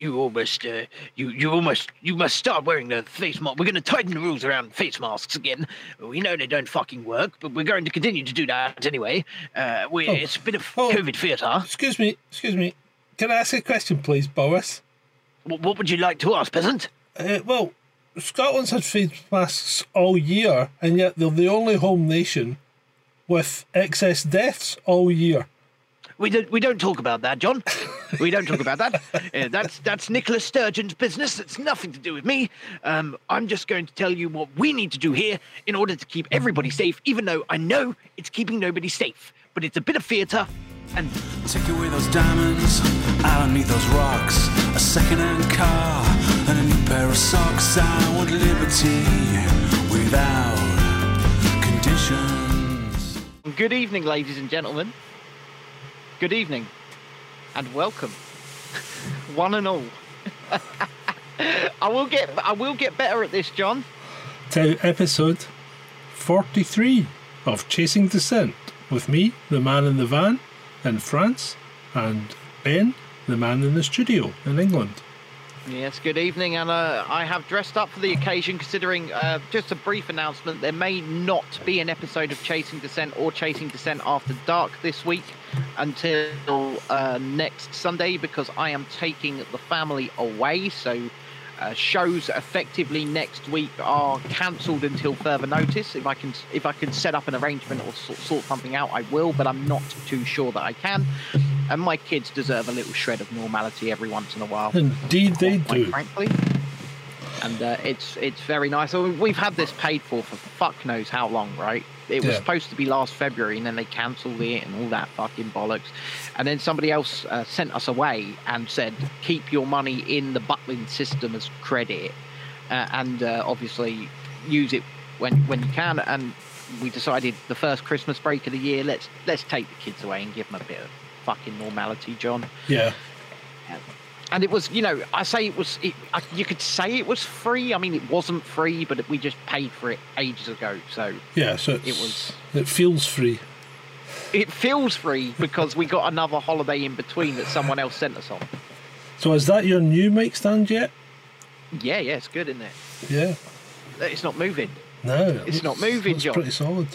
you almost, uh, you, you almost, you must start wearing the face mask. We're going to tighten the rules around face masks again. We know they don't fucking work, but we're going to continue to do that anyway. Uh, we, Oh. It's a bit of Oh. COVID theatre. Excuse me, excuse me. Can I ask a question, please, Boris? What, what would you like to ask, peasant? Uh, well, Scotland's had face masks all year, and yet they're the only home nation with excess deaths all year. We don't, we don't talk about that, John. We don't talk about that. Uh, that's that's Nicola Sturgeon's business. It's nothing to do with me. Um, I'm just going to tell you what we need to do here in order to keep everybody safe. Even though I know it's keeping nobody safe, but it's a bit of theatre, and Take away those diamonds, I don't need those rocks. A second-hand car and a new pair of socks. I want liberty without conditions. Good evening, ladies and gentlemen. Good evening, and welcome, one and all. I will get, I will get better at this, John. To episode 43 of Chasing Descent with me, the man in the van in France, and Ben, the man in the studio in England. Yes, good evening, and uh, I have dressed up for the occasion. Considering uh, just a brief announcement, there may not be an episode of Chasing Descent or Chasing Descent After Dark this week until uh, next Sunday because I am taking the family away. So uh, shows effectively next week are cancelled until further notice. If I can, if I can set up an arrangement or sort, sort something out, I will. But I'm not too sure that I can. And my kids deserve a little shred of normality every once in a while Indeed, they quite do. frankly. And uh, it's it's very nice. I mean, we've had this paid for for fuck knows how long, right? It was Yeah. supposed to be last February, and then they cancelled it and all that fucking bollocks. And then somebody else uh, sent us away and said, "Keep your money in the Butlin system as credit, uh, and uh, obviously use it when when you can." And we decided the first Christmas break of the year, let's let's take the kids away and give them a bit of fucking normality, John Yeah. and it was you know i say it was it, I, you could say it was free i mean it wasn't free but we just paid for it ages ago so Yeah, so It was- it feels free. It feels free because we got another holiday in between that someone else sent us on So is that your new mic stand yet? yeah yeah it's good isn't it Yeah. it's not moving No. it It's not moving, looks John. pretty solid.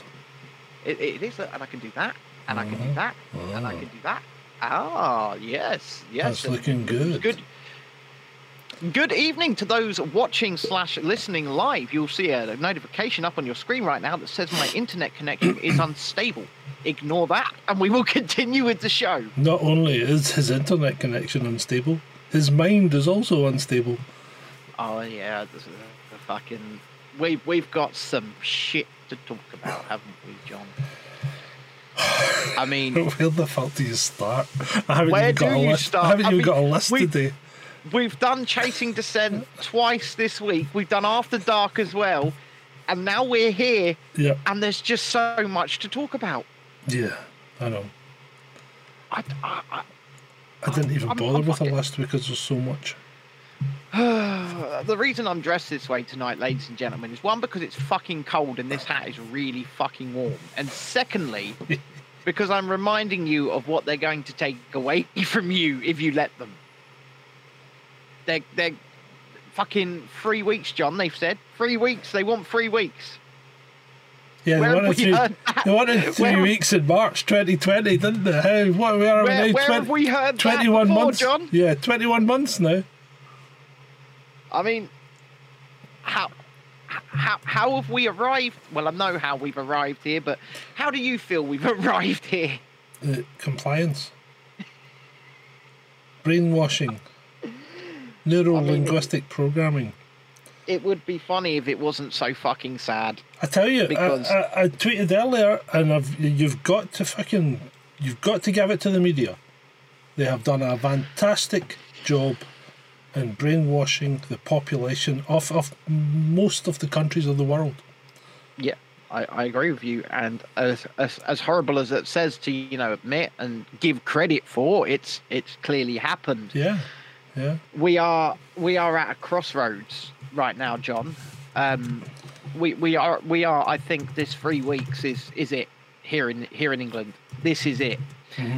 it, it is and i can do that and i can Uh-huh. do that and i can do that ah yes yes That's and looking good. good Good evening to those watching slash listening live. You'll see a notification up on your screen right now that says my internet connection is unstable. Ignore that, and we will continue with the show. Not only is his internet connection unstable, his mind is also unstable. Oh yeah, this is a fucking. We we've got some shit to talk about, haven't we, John? I mean, Where the fuck do you start? I haven't Where even got do a you list. start? I haven't I even mean, got a list we- today. We've done Chasing Descent twice this week. We've done After Dark as well, and now we're here, Yeah, and there's just so much to talk about. yeah, I know. I, I, I, I didn't even I'm- bother I'm with a list because there's so much. the reason I'm dressed this way tonight, ladies and gentlemen, is one because it's fucking cold and this hat is really fucking warm, and secondly, because I'm reminding you of what they're going to take away from you if you let them. They're they're fucking three weeks, John. They've said three weeks. They want three weeks. Yeah, Where they wanted, we three, they wanted three Where- weeks in March 2020, didn't they? Hey, what, where are Where, we now? where 20 have we heard 21 that before, months. John? Yeah, 21 months now. I mean, how, how, how have we arrived? Well, I know how we've arrived here, but how do you feel we've arrived here? Uh, compliance. Brainwashing. Neuro linguistic programming. It would be funny if it wasn't so fucking sad. I tell you, Because- I, I, I tweeted earlier, and I've, you've got to fucking, you've got to give it to the media. They have done a fantastic job in brainwashing the population of, of most of the countries of the world. Yeah, I, I agree with you. And as, as as horrible as it says to you know admit and give credit for, it's it's clearly happened. Yeah, yeah. we are we are at a crossroads right now, John. Um, we we are we are. I think this three weeks is is it here in here in England. This is it.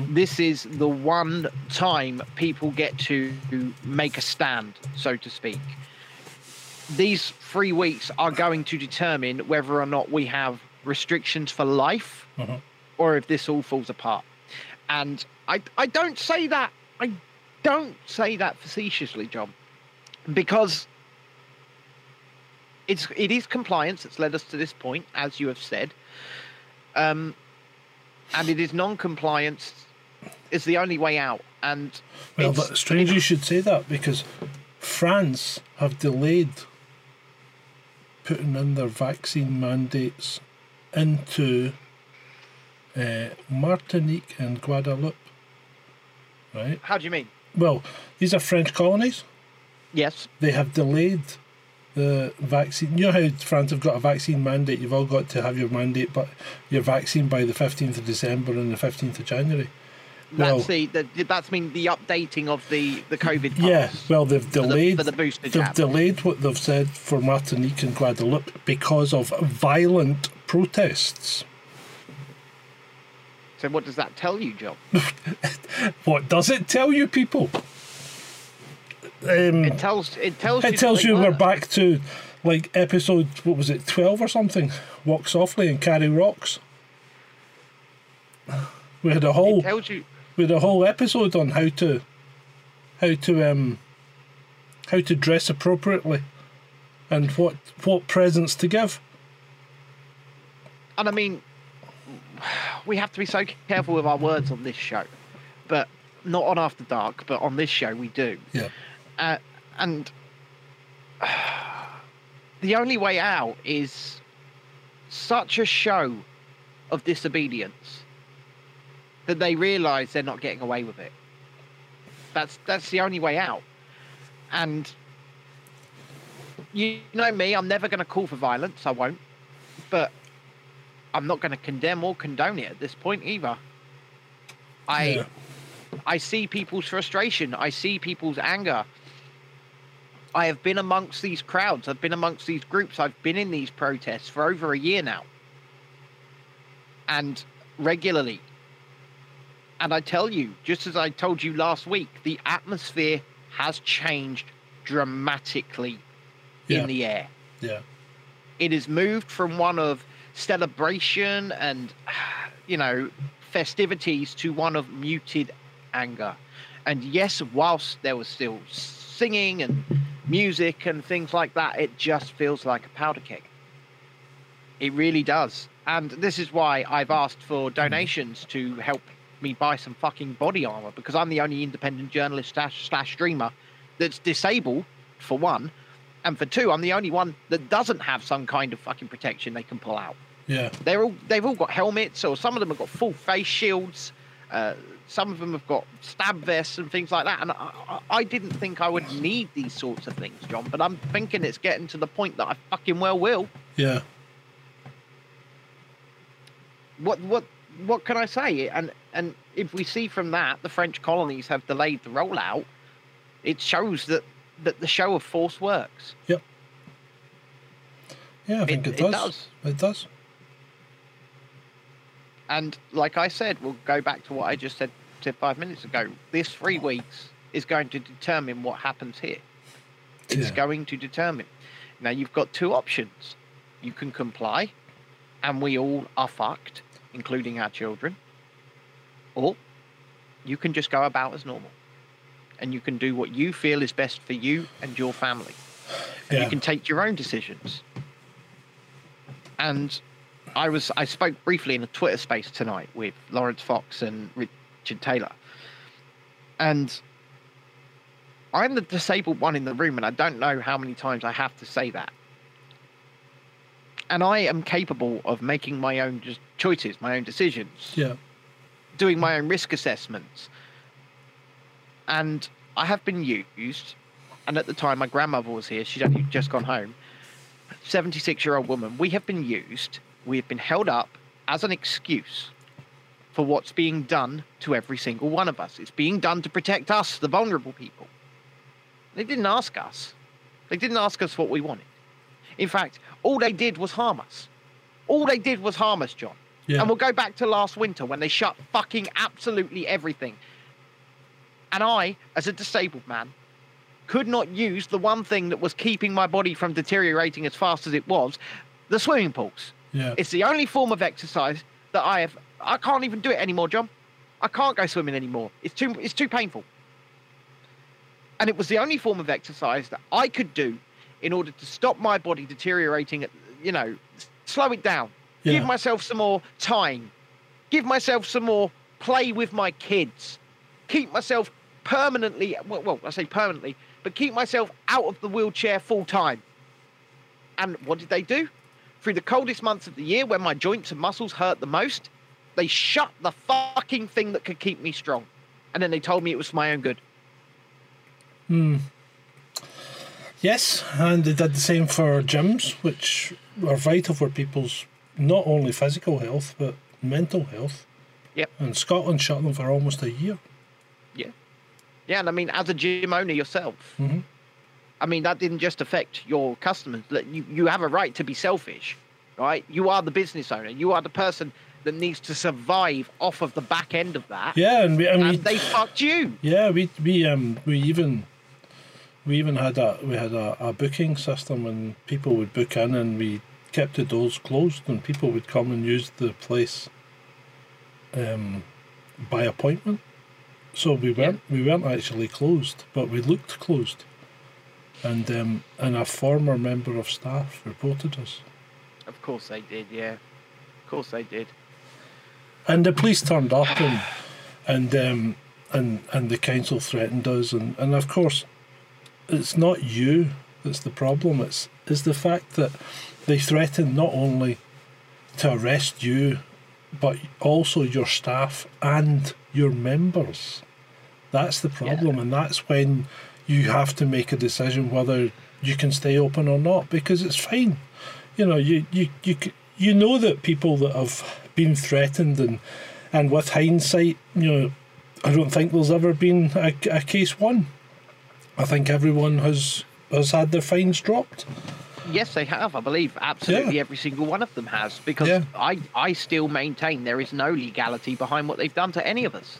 This is the one time people get to make a stand, so to speak. These three weeks are going to determine whether or not we have restrictions for life Mhm. or if this all falls apart. And I, I don't say that, I don't say that facetiously, John, because it's it is compliance that's led us to this point, as you have said. Um, and it is non-compliance is the only way out. And Well, it's- that's strange you should say that because France have delayed putting in their vaccine mandates into uh, Martinique and Guadeloupe. Right? how do you mean? Well, these are French colonies. Yes, They have delayed the vaccine. You know how France have got a vaccine mandate? You've all got to have your mandate, but your vaccine by the 15th of December and the 15th of January. Well- that's the, the that's mean the updating of the the COVID. Yeah, well, they've the- delayed for the booster they've jab. delayed what they've said for Martinique and Guadeloupe because of violent protests. So what does that tell you, John? What does it tell you, people? Um, It tells it tells you it that tells you we're back to like episode what was it, twelve or something? Walk softly and carry rocks. We had a whole It tells you we had a whole episode on how to how to um how to dress appropriately and what what presents to give. and I mean, we have to be so careful with our words on this show, but not on After Dark, but on this show we do. Yeah. Uh, and the only way out is such a show of disobedience that they realise they're not getting away with it. That's that's the only way out. And you know me, I'm never going to call for violence. I won't. But I'm not going to condemn or condone it at this point either. I Yeah. I see people's frustration. I see people's anger. I have been amongst these crowds. I've been amongst these groups. I've been in these protests for over a year now. And regularly. And I tell you, just as I told you last week, the atmosphere has changed dramatically Yeah. in the air Yeah. it has moved from one of celebration and you know festivities to one of muted anger. And yes whilst there was still singing and music and things like that it just feels like a powder keg. It really does. And this is why i've asked for donations to help me buy some fucking body armor because i'm the only independent journalist slash, slash streamer that's disabled for one and for two, I'm the only one that doesn't have some kind of fucking protection they can pull out. Yeah. They're all they've all got helmets, or some of them have got full face shields. Uh, some of them have got stab vests and things like that. And I, I, I didn't think I would need these sorts of things, John. But I'm thinking it's getting to the point that I fucking well will. Yeah. What what what can I say? And and if we see from that the French colonies have delayed the rollout, it shows that that the show of force works. Yep. Yeah, I think it, it does. does. It does. And like I said, we'll go back to what I just said, said five minutes ago. This three weeks is going to determine what happens here. It's Yeah. going to determine. Now you've got two options. You can comply, and we all are fucked, including our children. Or you can just go about as normal. And you can do what you feel is best for you and your family. And Yeah. you can take your own decisions. And I was I spoke briefly in a Twitter space tonight with Laurence Fox and Richard Taylor. And I'm the disabled one in the room, and I don't know how many times I have to say that. And I am capable of making my own just choices, my own decisions, Yeah. doing my own risk assessments. And I have been used, and at the time my grandmother was here, she'd only just gone home. 76 year old woman, we have been used, we have been held up as an excuse for what's being done to every single one of us. It's being done to protect us, the vulnerable people. They didn't ask us. They didn't ask us what we wanted. In fact, all they did was harm us. All they did was harm us, John. Yeah. And we'll go back to last winter when they shut fucking absolutely everything. And I, as a disabled man, could not use the one thing that was keeping my body from deteriorating as fast as it was the swimming pools. yeah. It's the only form of exercise that I have. I can't even do it anymore, John. I can't go swimming anymore. It's too. It's too painful. And it was the only form of exercise that I could do in order to stop my body deteriorating. You know, slow it down. Yeah. Give myself some more time. Give myself some more play with my kids. Keep myself permanently. Well, well I say permanently, but keep myself out of the wheelchair full time. And what did they do? Through the coldest months of the year, when my joints and muscles hurt the most, they shut the fucking thing that could keep me strong. And then they told me it was for my own good. Hmm. Yes, and they did the same for gyms, which are vital for people's not only physical health but mental health. Yep. And Scotland shut them for almost a year. Yeah. And I mean, as a gym owner yourself, Mhm. I mean, that didn't just affect your customers. You, you have a right to be selfish, right? You are the business owner. You are the person that needs to survive off of the back end of that. Yeah, and we, and we And they fucked you. Yeah, we we um we even we even had a we had a, a booking system and people would book in and we kept the doors closed and people would come and use the place um by appointment. So we weren't we weren't actually closed, but we looked closed. And um and a former member of staff reported us. Of course they did, yeah. Of course they did. And the police turned up and and um, and and the council threatened us and, and of course it's not you that's the problem, it's is the fact that they threatened not only to arrest you but also your staff and your members. That's the problem and that's when you have to make a decision whether you can stay open or not because it's fine. You know, you you you you know that people that have been threatened and and with hindsight, you know, I don't think there's ever been a, a case one. I think everyone has has had their fines dropped. Yes, they have. I believe absolutely Yeah. every single one of them has, because Yeah. I, I still maintain there is no legality behind what they've done to any of us.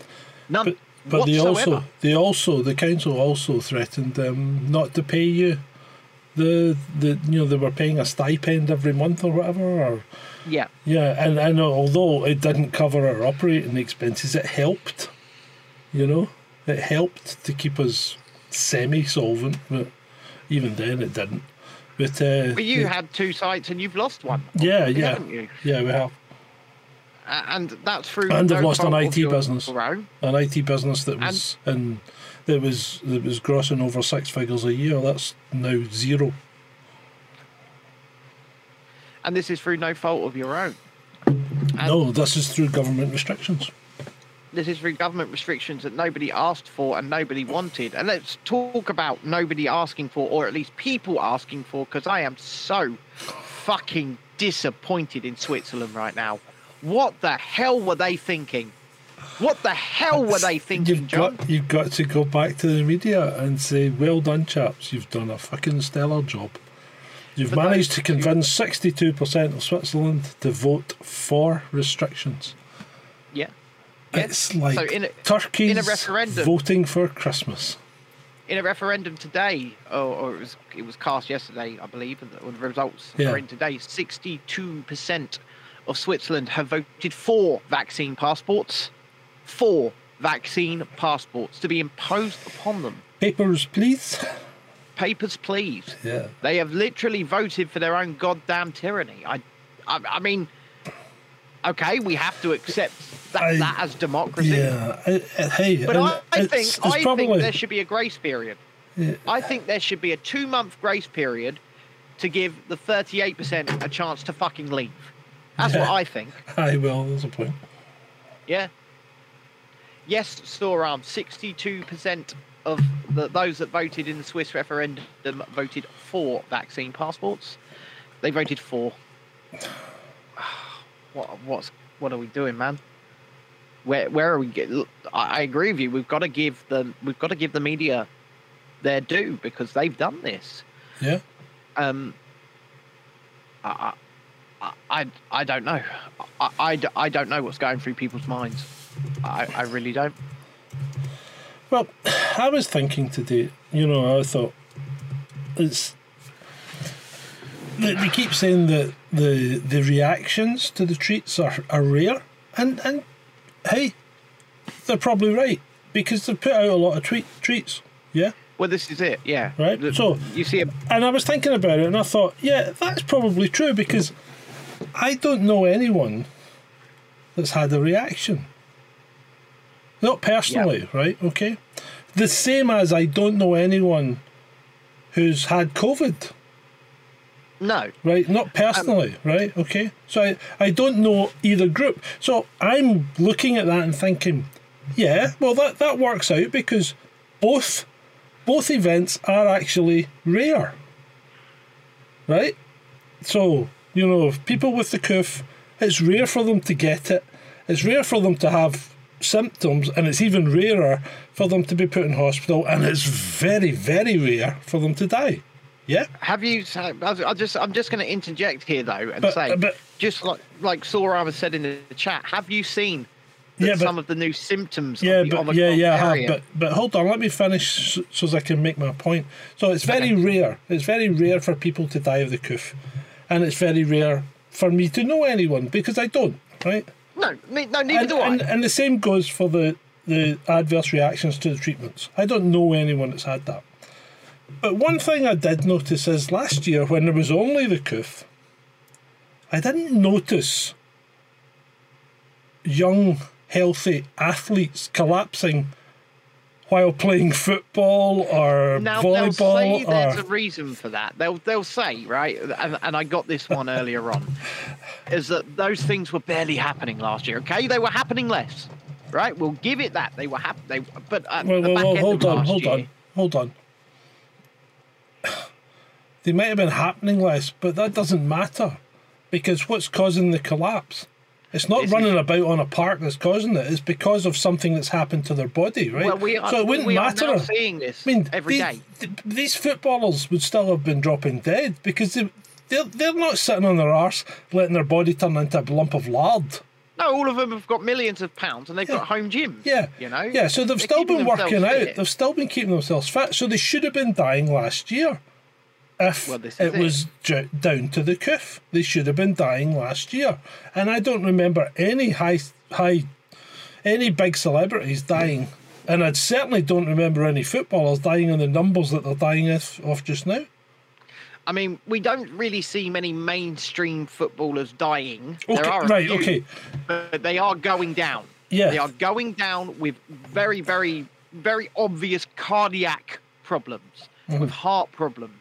None But but they whatsoever. also they also the council also threatened um, not to pay you the the you know they were paying a stipend every month or whatever or yeah, yeah and and although it didn't cover our operating expenses it helped you know it helped to keep us semi solvent but even then it didn't but uh, but you had two sites and you've lost one. yeah yeah haven't you? yeah we have And that's through. And they've lost an IT business. own. an IT business that was and that was that was grossing over six figures a year. That's now zero. And this is through no fault of your own. And no, this is through government restrictions. This is through government restrictions that nobody asked for and nobody wanted. And let's talk about nobody asking for, or at least people asking for, because I am so fucking disappointed in Switzerland right now. What the hell were they thinking? What the hell were they thinking, You've John? got you've got to go back to the media and say, "Well done, chaps. You've done a fucking stellar job. You've managed to convince sixty-two percent of Switzerland to vote for restrictions." Yeah. It's like So in a- turkeys in a referendum- voting for Christmas. in a referendum today, or, or it was it was cast yesterday, I believe, and the results Yeah. are in today. Sixty-two percent of Switzerland have voted for vaccine passports, for vaccine passports to be imposed upon them. Papers, please. Papers, please. Yeah. They have literally voted for their own goddamn tyranny. I, I, I mean, okay, we have to accept that, I- that as democracy. Yeah. I- I- hey, But I, think it's I probably, think there should be a grace period. Yeah. I think there should be a two month grace period to give the 38% a chance to fucking leave. That's what I think. I will, there's a point. Yeah. Yes, Storearm, 62% of the, those that voted in the Swiss referendum voted for vaccine passports. They voted for. What, what's, what are we doing, man? Where, where are we? Get, I, I agree with you. We've got to give the we've got to give the media their due because they've done this. Yeah. Um, I, I I, I don't know. I, I, I don't know what's going through people's minds. I, I really don't. Well, I was thinking today, you know, I thought it's. They, they keep saying that the the reactions to the treats are, are rare, and and hey, they're probably right because they've put out a lot of treat, treats. Yeah, Well, this is it. Yeah. Right, The- so- you see, a, and I was thinking about it, and I thought, yeah, that's probably true because I don't know anyone that's had a reaction. Not personally, right? Okay. The same as I don't know anyone who's had COVID, no. right? Not personally, um, right? Okay. So I, I don't know either group. So I'm looking at that and thinking, yeah, well that, that works out because both both events are actually rare. Right? So, you know, people with the cough, it's rare for them to get it. It's rare for them to have symptoms, and it's even rarer for them to be put in hospital, and it's very, very rare for them to die. Yeah? Have you? I just, I'm just going to interject here though and But- say, uh, but- just like like Sora said in the chat, have you seen that Yeah, but- some of the new symptoms? Yeah, but yeah, yeah, have. But but hold on, let me finish so, so as I can make my point. So it's very rare. It's very rare for people to die of the coof, and it's very rare for me to know anyone because I don't. Right. no, me, no, neither And, do I. and, and the same goes for the the adverse reactions to the treatments. I don't know anyone that's had that. But one thing I did notice is last year when there was only the coof, I didn't notice young, healthy athletes collapsing while playing football or Now they'll say volleyball there's or a reason for that. They'll they'll say right, and, and I got this one earlier on, is that those things were barely happening last year. Okay, they were happening less. Right, we'll give it that they were happening. But at Well, the well, back well end hold of on, last hold year, on, hold on. They might have been happening less, but that doesn't matter because what's causing the collapse? It's not It's- running about on a park that's causing it. It's because of something that's happened to their body, right? Well, we are, so it wouldn't we matter. are now seeing this I mean, every these, day. th- these footballers would still have been dropping dead because they, they're, they're not sitting on their arse letting their body turn into a lump of lard. No, all of them have got millions of pounds and they've got home gyms. Yeah. you know. Yeah, so they've They're still been working out. fit. They've still been keeping themselves fit. So they should have been dying last year. If Well, it it. was ju- down to the coof, they should have been dying last year. And I don't remember any high, high, any big celebrities dying. And I certainly don't remember any footballers dying in the numbers that they're dying off just now. I mean, we don't really see many mainstream footballers dying. there are a right, few, okay. but they are going down. Yeah. they are going down with very, very, very obvious cardiac problems, Mm-hmm. with heart problems.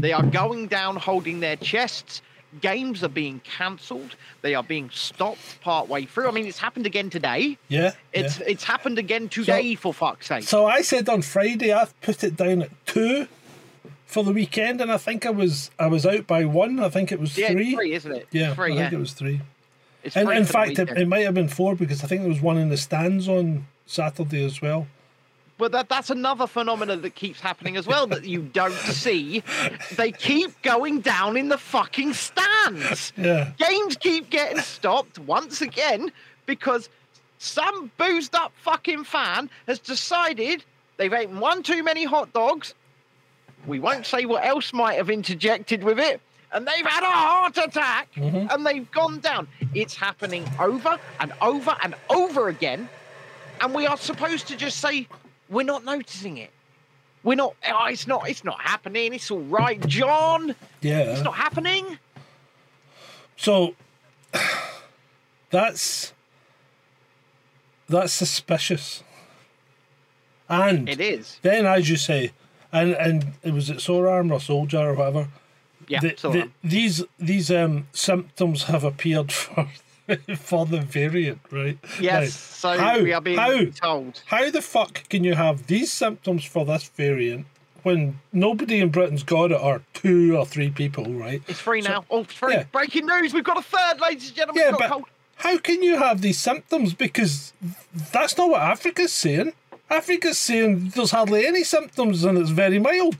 They are going down holding their chests. Games are being cancelled. They are being stopped part way through. I mean, it's happened again today. Yeah. It's yeah. it's happened again today, for fuck's sake. So I said on Friday I put it down at two for the weekend, and I think I was I was out by one. I think it was yeah, three. three, isn't it? Yeah, three. I Yeah, think it was three. It's And in fact, it, it might have been four because I think there was one in the stands on Saturday as well. But that, that's another phenomenon that keeps happening as well that you don't see. They keep going down in the fucking stands. Yeah. Games keep getting stopped once again because some boozed up fucking fan has decided they've eaten one too many hot dogs. We won't say what else might have interjected with it. And they've had a heart attack mm-hmm. and they've gone down. It's happening over and over and over again. And we are supposed to just say, we're not noticing it. We're not, oh, it's not, it's not happening. It's all right, John. Yeah. It's not happening. So that's that's suspicious. And It is. then, as you say, and and it was it sore arm or soldier or whatever. Yeah, the- the- these these um symptoms have appeared for for the variant, right? Yes, Now, so how, we are being how, told. How the fuck can you have these symptoms for this variant when nobody in Britain's got it, or two or three people, right? It's free So- now. Oh, free. yeah. Breaking news. We've got a third, ladies and gentlemen. Yeah, but cold. how can you have these symptoms? Because that's not what Africa's saying. Africa's saying there's hardly any symptoms and it's very mild.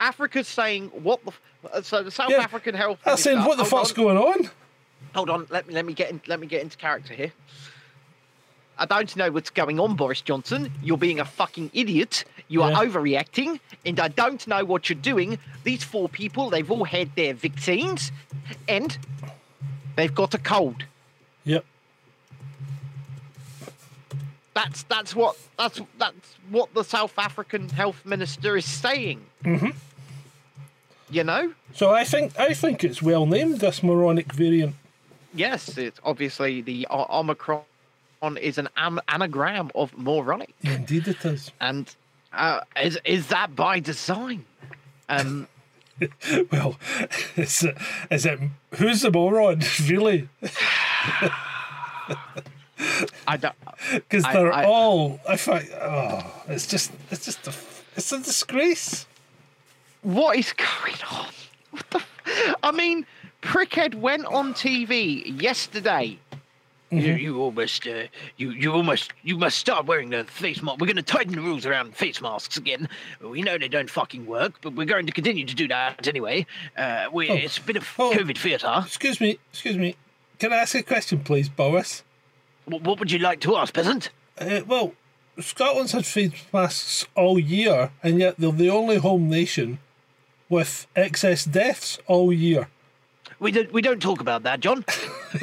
Africa's saying what the. f- So the South Yeah. African health. That's saying what the fuck's going on? Hold on. Let me let me get in, let me get into character here. I don't know what's going on, Boris Johnson. You're being a fucking idiot. You Yeah. are overreacting, and I don't know what you're doing. These four people, they've all had their vaccines, and they've got a cold. Yep. That's that's what that's that's what the South African health minister is saying. Mm-hmm. You know? So I think I think it's well named this moronic variant. Yes, it's obviously the Omicron is an am- anagram of moronic, Indeed, it is. and uh, is is that by design? Um, Well, is it, is it who's the moron really? I don't. Because they're I- all. I find. Oh, it's just. It's just a. It's a disgrace. What is going on? What the? I mean, Prickhead went on TV yesterday. You, you almost, uh, you, you almost, you must start wearing the face mask. We're going to tighten the rules around face masks again. We know they don't fucking work, but we're going to continue to do that anyway. Uh, we, Oh. It's a bit of Oh. COVID theatre. Excuse me. Excuse me. Can I ask a question, please, Boris? What, what would you like to ask, peasant? Uh, well, Scotland's had face masks all year, and yet they're the only home nation with excess deaths all year. We don't, we don't talk about that, John.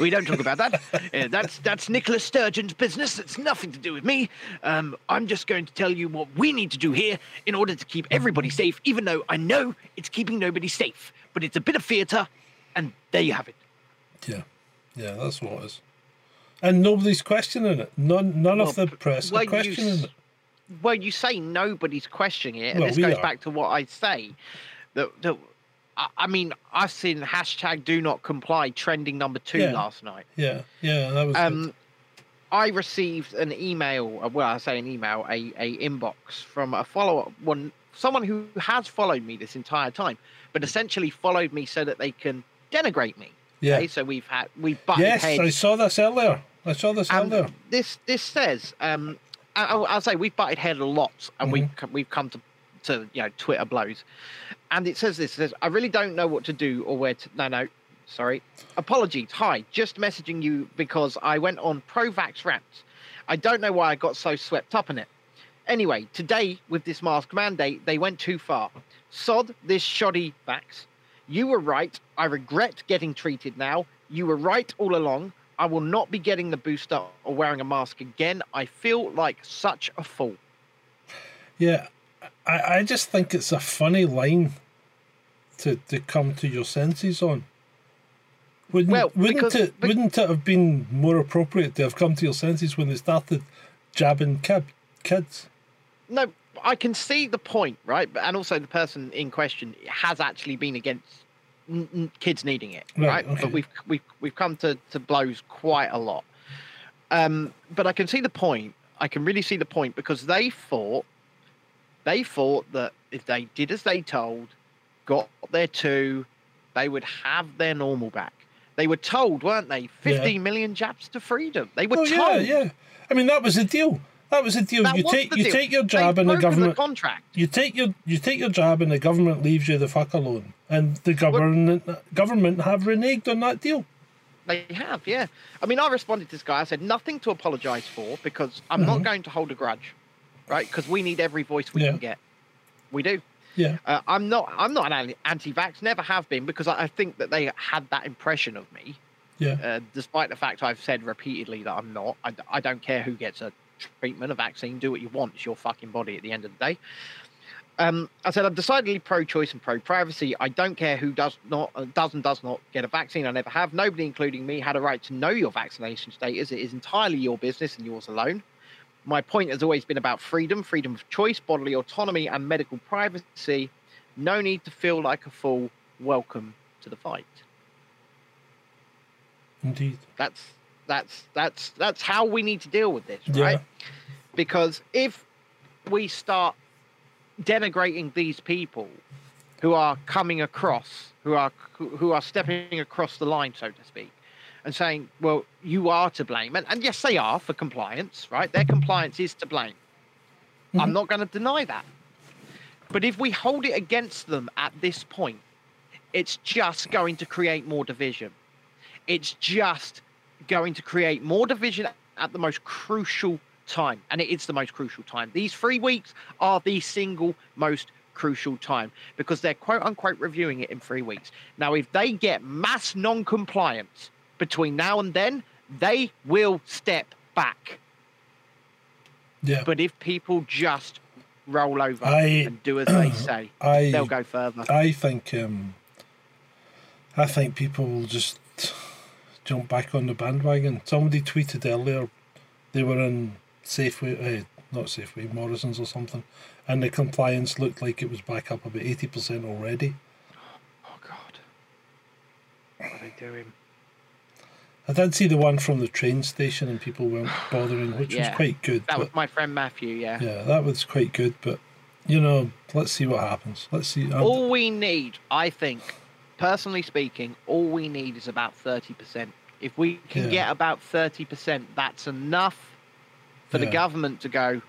We don't talk about that. Uh, that's that's Nicola Sturgeon's business. It's nothing to do with me. Um, I'm just going to tell you what we need to do here in order to keep everybody safe. Even though I know it's keeping nobody safe, but it's a bit of theatre, and there you have it. Yeah, yeah, that's what it is. And nobody's questioning it. None, none of the press well, are you questioning s- it. Well, you say nobody's questioning it, and Well, this goes are. back to what I say. That, that I, mean, I've seen hashtag Do Not Comply trending number two Yeah. last night. Yeah, yeah, that was. Um, I received an email. uh, Well, I say an email, a, a inbox from a follower, one someone who has followed me this entire time, but essentially followed me so that they can denigrate me. yeah. Okay, so we've had we've butted Yes, heads. I saw this earlier. I saw this Um, earlier. this this says, um, I, I'll, I'll say we've butted head a lot, and we've Mm-hmm. co- we've come to to you know Twitter blows, and it says this it says I really don't know what to do or where to. No, no, sorry. Apologies. Hi, just messaging you because I went on pro-vax rants. I don't know why I got so swept up in it. Anyway, today with this mask mandate, they went too far. Sod this shoddy vax. You were right. I regret getting treated now. You were right all along. I will not be getting the booster or wearing a mask again. I feel like such a fool. Yeah, I, I just think it's a funny line to, to come to your senses on. Wouldn't, Well, wouldn't because- it wouldn't it have been more appropriate to have come to your senses when they started jabbing kid, kids? No, I can see the point, right? But- And also, the person in question has actually been against n- n- kids needing it, Right, right? okay. But we've we've we've come to, to blows quite a lot. Um, but I can see the point. I can really see the point because they thought they thought that if they did as they told, got their two, they would have their normal back. They were told, weren't they? Fifteen million jabs to freedom. They were Oh yeah, told. yeah. I mean that was the deal. That was the deal. That you take the you deal. take your They've jab and the government contract. you take your you take your jab and the government leaves you the fuck alone. And the government government have reneged on that deal. They have, yeah. I mean, I responded to this guy. I said nothing to apologise for because I'm not mm-hmm. going to hold a grudge, right? Because we need every voice we Yeah. can get. We do. Yeah. Uh, I'm not. I'm not an anti-vax. Never have been because I, think that they had that impression of me, Yeah. uh, despite the fact I've said repeatedly that I'm not. I, I don't care who gets a treatment, a vaccine. Do what you want. It's your fucking body at the end of the day. Um, I said I'm decidedly pro-choice and pro-privacy. I don't care who does not, uh, does and does not get a vaccine. I never have. Nobody, including me, had a right to know your vaccination status. It is entirely your business and yours alone. My point has always been about freedom, freedom of choice, bodily autonomy, and medical privacy. No need to feel like a fool. Welcome to the fight. Indeed. That's that's that's that's how we need to deal with this, Yeah. right? Because if we start denigrating these people who are coming across, who are who are stepping across the line, so to speak, and saying, "Well, you are to blame," and, and yes, they are for compliance, right? Their compliance is to blame. Mm-hmm. I'm not going to deny that. But if we hold it against them at this point, it's just going to create more division. It's just going to create more division at the most crucial time. And it is the most crucial time. These three weeks are the single most crucial time because they're quote unquote reviewing it in three weeks. Now, if they get mass non compliance between now and then, they will step back. Yeah. But if people just roll over I- and do as they say, I they'll go further. I think um, I think people will just jump back on the bandwagon. Somebody tweeted earlier they were in Safeway, uh, not Safeway, Morrison's or something, and the compliance looked like it was back up about eighty percent already. Oh God, what are they doing? I did see the one from the train station, and people weren't bothering, which Yeah, was quite good. That but- was my friend Matthew. Yeah. yeah, that was quite good. But you know, let's see what happens. Let's see. All we need, I think, personally speaking, all we need is about thirty percent. If we can Yeah. get about thirty percent, that's enough for the government to go.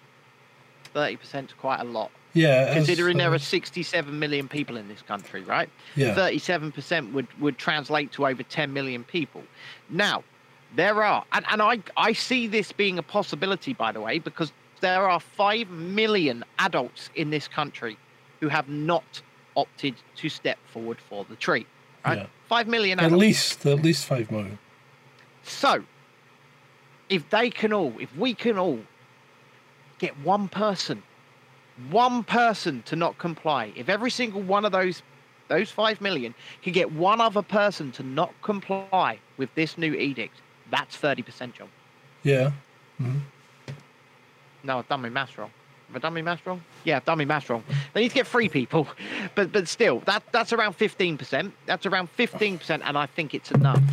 Thirty percent is quite a lot, yeah, as, considering there are sixty-seven million people in this country, right? yeah, Thirty-seven percent would would translate to over ten million people. Now, there are, and, and I I see this being a possibility, by the way, because there are five million adults in this country who have not opted to step forward for the tree. Right? Yeah. Five million adults. at least at least five million. So, if they can all, if we can all get one person, one person to not comply, if every single one of those those five million can get one other person to not comply with this new edict, that's thirty percent, John. Yeah, mm-hmm. No, I've done my maths wrong. Have I done my maths wrong? Yeah, I've done my maths wrong. They need to get three people, but but still, that that's around fifteen percent. That's around fifteen percent, and I think it's enough.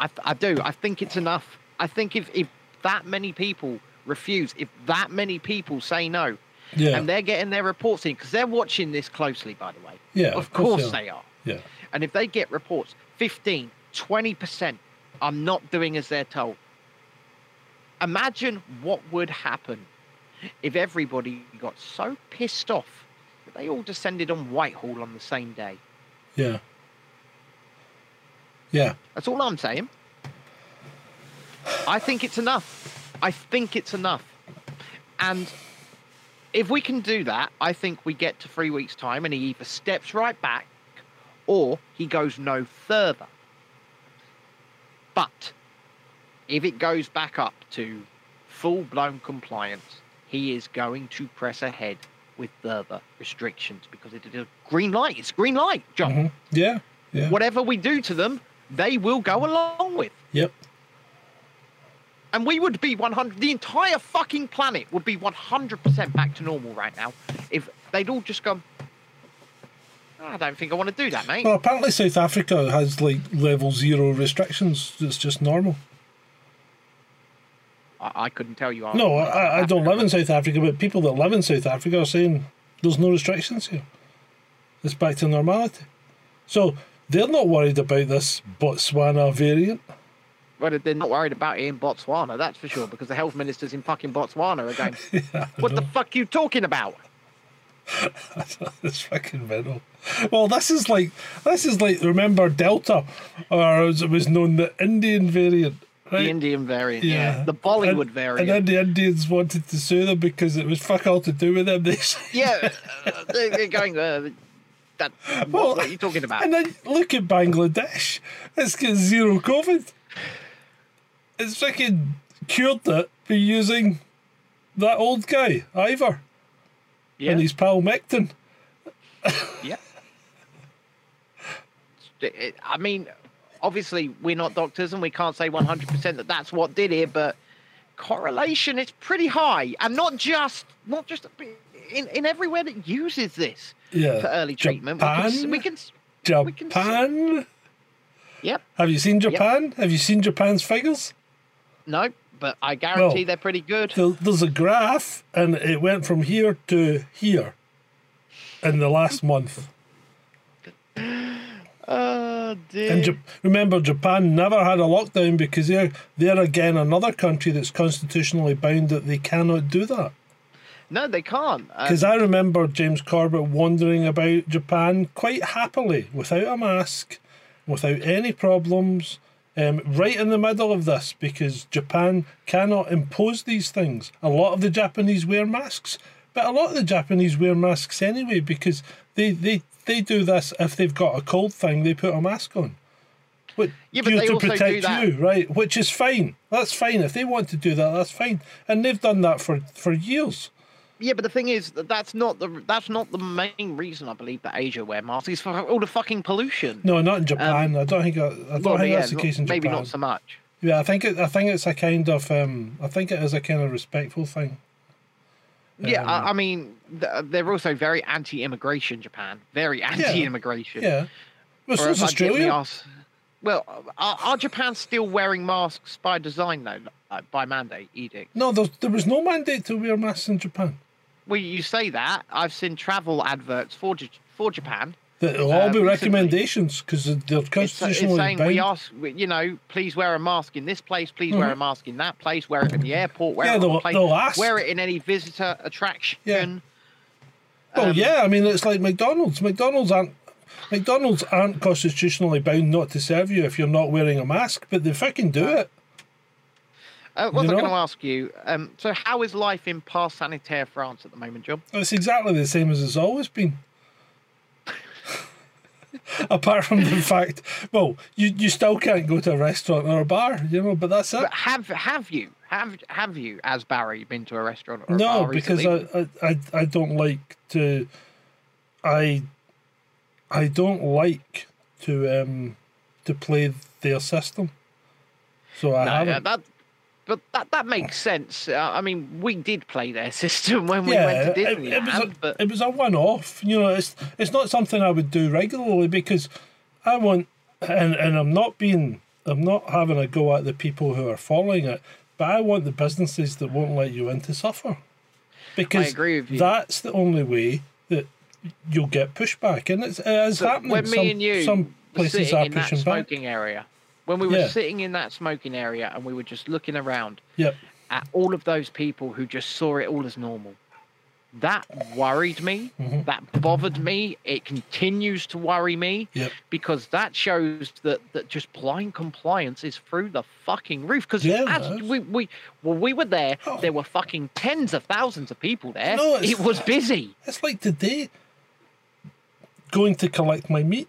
I, I do. I think it's enough. I think if if that many people refuse, if that many people say no, yeah, and they're getting their reports in because they're watching this closely, by the way. Yeah, of of course course they they are. yeah, And if they get reports, 15, 20% are not doing as they're told. Imagine what would happen if everybody got so pissed off that they all descended on Whitehall on the same day. yeah, yeah. That's all I'm saying. I think it's enough. I think it's enough. And if we can do that, I think we get to three weeks' time and he either steps right back or he goes no further. But if it goes back up to full blown compliance, he is going to press ahead with further restrictions because it is a green light. It's green light, John. mhm, Yeah, yeah. Whatever we do to them, they will go along with. Yep. And we would be 100, the entire fucking planet would be 100% back to normal right now if they'd all just gone, I don't think I want to do that, mate. Well, apparently South Africa has like level zero restrictions. It's just normal. I, I couldn't tell you. No, I, I don't live in South Africa, but people that live in South Africa are saying there's no restrictions here. It's back to normality. So they're not worried about this Botswana variant. Well, they're not worried about it in Botswana, that's for sure, because the health ministers in fucking Botswana are going, what the fuck are you talking about? it's fucking mental. Well, this is like this is like remember Delta, or as it was known, the Indian variant. Right? The Indian variant, yeah. The Bollywood and, variant. And then the Indians wanted to sue them because it was fuck all to do with them. They yeah, uh, they- they're going, uh, that, what, what are you talking about? And then look at Bangladesh. It's got zero COVID. It's freaking cured it by using that old guy, Ivor, Yeah. and his pal Mectin. Yeah. I mean, obviously, we're not doctors and we can't say 100% that that's what did it, but correlation is pretty high. And not just, not just in, in everywhere that uses this Yeah. for early treatment. We can, we can, s- we can Japan. yep, Have you seen Japan? Have you seen Japan's figures? No, but I guarantee Well, they're pretty good. There's a graph, and it went from here to here in the last month. Oh, dear. And Jap- remember, Japan never had a lockdown because they're they're again another country that's constitutionally bound that they cannot do that. no, they can't. Um, because I remember James Corbett wandering about Japan quite happily without a mask, without any problems, um, right in the middle of this because Japan cannot impose these things. A lot of the Japanese wear masks, but a lot of the Japanese wear masks anyway because they, they, they do this if they've got a cold thing, they put a mask on. But Yeah, but you they to also do protect that- you, right? Which is fine. That's fine. If they want to do that, that's fine. And they've done that for, for years. Yeah, but the thing is that that's not the that's not the main reason I believe that Asia wear masks. It's for all the fucking pollution. No, not in Japan. I don't think I, I don't Um, Well, think yeah, that's the case in maybe Japan. Maybe not so much. Yeah, I think it. I think it's a kind of. Um, I think it is a kind of respectful thing. Yeah, Um, I, I mean, they're also very anti-immigration. Japan, very anti-immigration. Yeah. Well, so Or is if I get me Australia. ask- well, are, are Japan still wearing masks by design though, by mandate edict? No, there was no mandate to wear masks in Japan. Well, you say that. I've seen travel adverts for J- for Japan. It'll Uh, all be recommendations because they're It's, it's constitutionally saying bound. we ask, you know, please wear a mask in this place, please wear a mask in that place, wear it in the airport, wear Mm-hmm. Yeah, it on they'll- a plane, they'll ask. wear it in any visitor attraction. Oh um, yeah, I mean it's like McDonald's. McDonald's aren't McDonald's aren't constitutionally bound not to serve you if you're not wearing a mask, but they fucking do it. Uh, what was You I going to ask you? Um, so, how is life in Pass Sanitaire France at the moment, John? It's exactly the same as it's always been. Apart from the fact, well, you, you still can't go to a restaurant or a bar, you know, but that's it. But have have you have have you as Barry been to a restaurant or a No, because? I, I, I, I don't like to. I I don't like to um to play their system. So I No, haven't. yeah, that, but that that makes sense. Uh, I mean, we did play their system when we yeah, went to it, Disneyland, it was a, but it was a one off. You know, it's it's not something I would do regularly because I want and and I'm not being I'm not having a go at the people who are following it, but I want the businesses that won't let you in to suffer. Because agree with you. that's the only way that you'll get pushback, and it's it is but happening. when me some, and you some places are in that pushing back. smoking area, when we were Yeah. sitting in that smoking area and we were just looking around Yep. at all of those people who just saw it all as normal. That worried me. Mm-hmm. That bothered me. It continues to worry me Yep. because that shows that, that just blind compliance is through the fucking roof. Because Yeah, as we, we well, we were there, Oh. there were fucking tens of thousands of people there. No, it was busy. It's like today going to collect my meat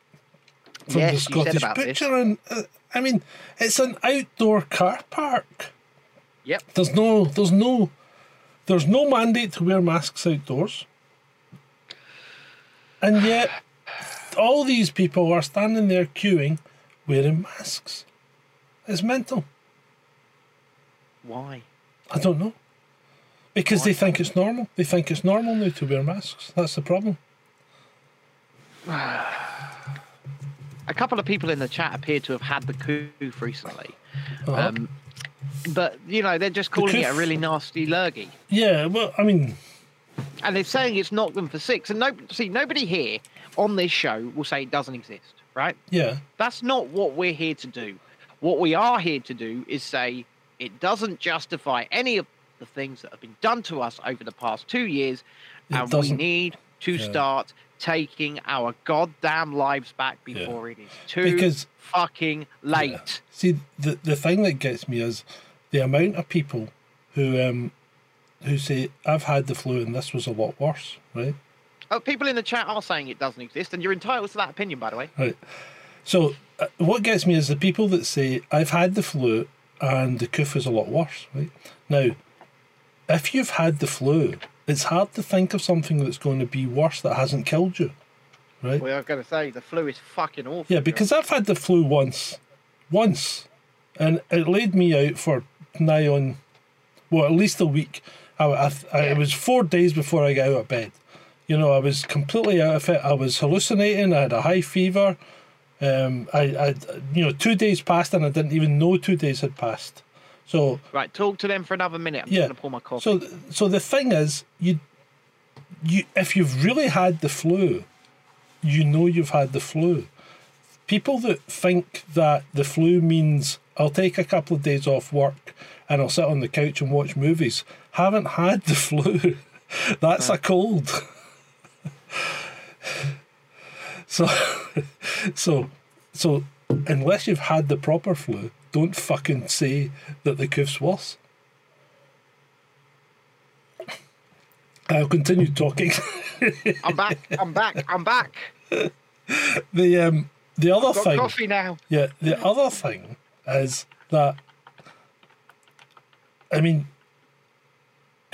from Yes, the Scottish butcher, and uh, I mean, it's an outdoor car park. Yep. There's no, there's no, there's no mandate to wear masks outdoors, and yet all these people are standing there queuing, wearing masks. It's mental. Why? I don't know. Because they think it's normal. They think it's normal now to wear masks. That's the problem. A couple of people in the chat appear to have had the coof recently. Um, but, you know, they're just calling it a really nasty lurgy. Yeah, well, I mean, And they're saying it's knocked them for six. And no, see, nobody here on this show will say it doesn't exist, right? yeah, That's not what we're here to do. What we are here to do is say it doesn't justify any of the things that have been done to us over the past two years, It and we doesn't- need to yeah. start taking our goddamn lives back before it is too Because- fucking late. See, the the thing that gets me is the amount of people who um who say I've had the flu and this was a lot worse, right? Oh, people in the chat are saying it doesn't exist, and you're entitled to that opinion, by the way. Right. So uh, what gets me is the people that say I've had the flu and the coof is a lot worse, right? Now, if you've had the flu, it's hard to think of something that's going to be worse that hasn't killed you, right? Well, I was going to say the flu is fucking awful. Yeah, because I've had the flu once, once, and it laid me out for nigh on, well, at least a week. I, I, I, It was four days before I got out of bed. You know, I was completely out of it. I was hallucinating. I had a high fever. Um, I, I, you know, two days passed and I didn't even know two days had passed. So, Right, talk to them for another minute. I'm yeah. just going to pour my coffee. So, so the thing is, you, you, if you've really had the flu, you know you've had the flu. People that think that the flu means I'll take a couple of days off work and I'll sit on the couch and watch movies haven't had the flu. That's a cold. so, so, so unless you've had the proper flu, don't fucking say that the coof's worse. I'll continue talking. I'm back. I'm back. I'm back. the um the other Got thing coffee now. Yeah, the other thing is that I mean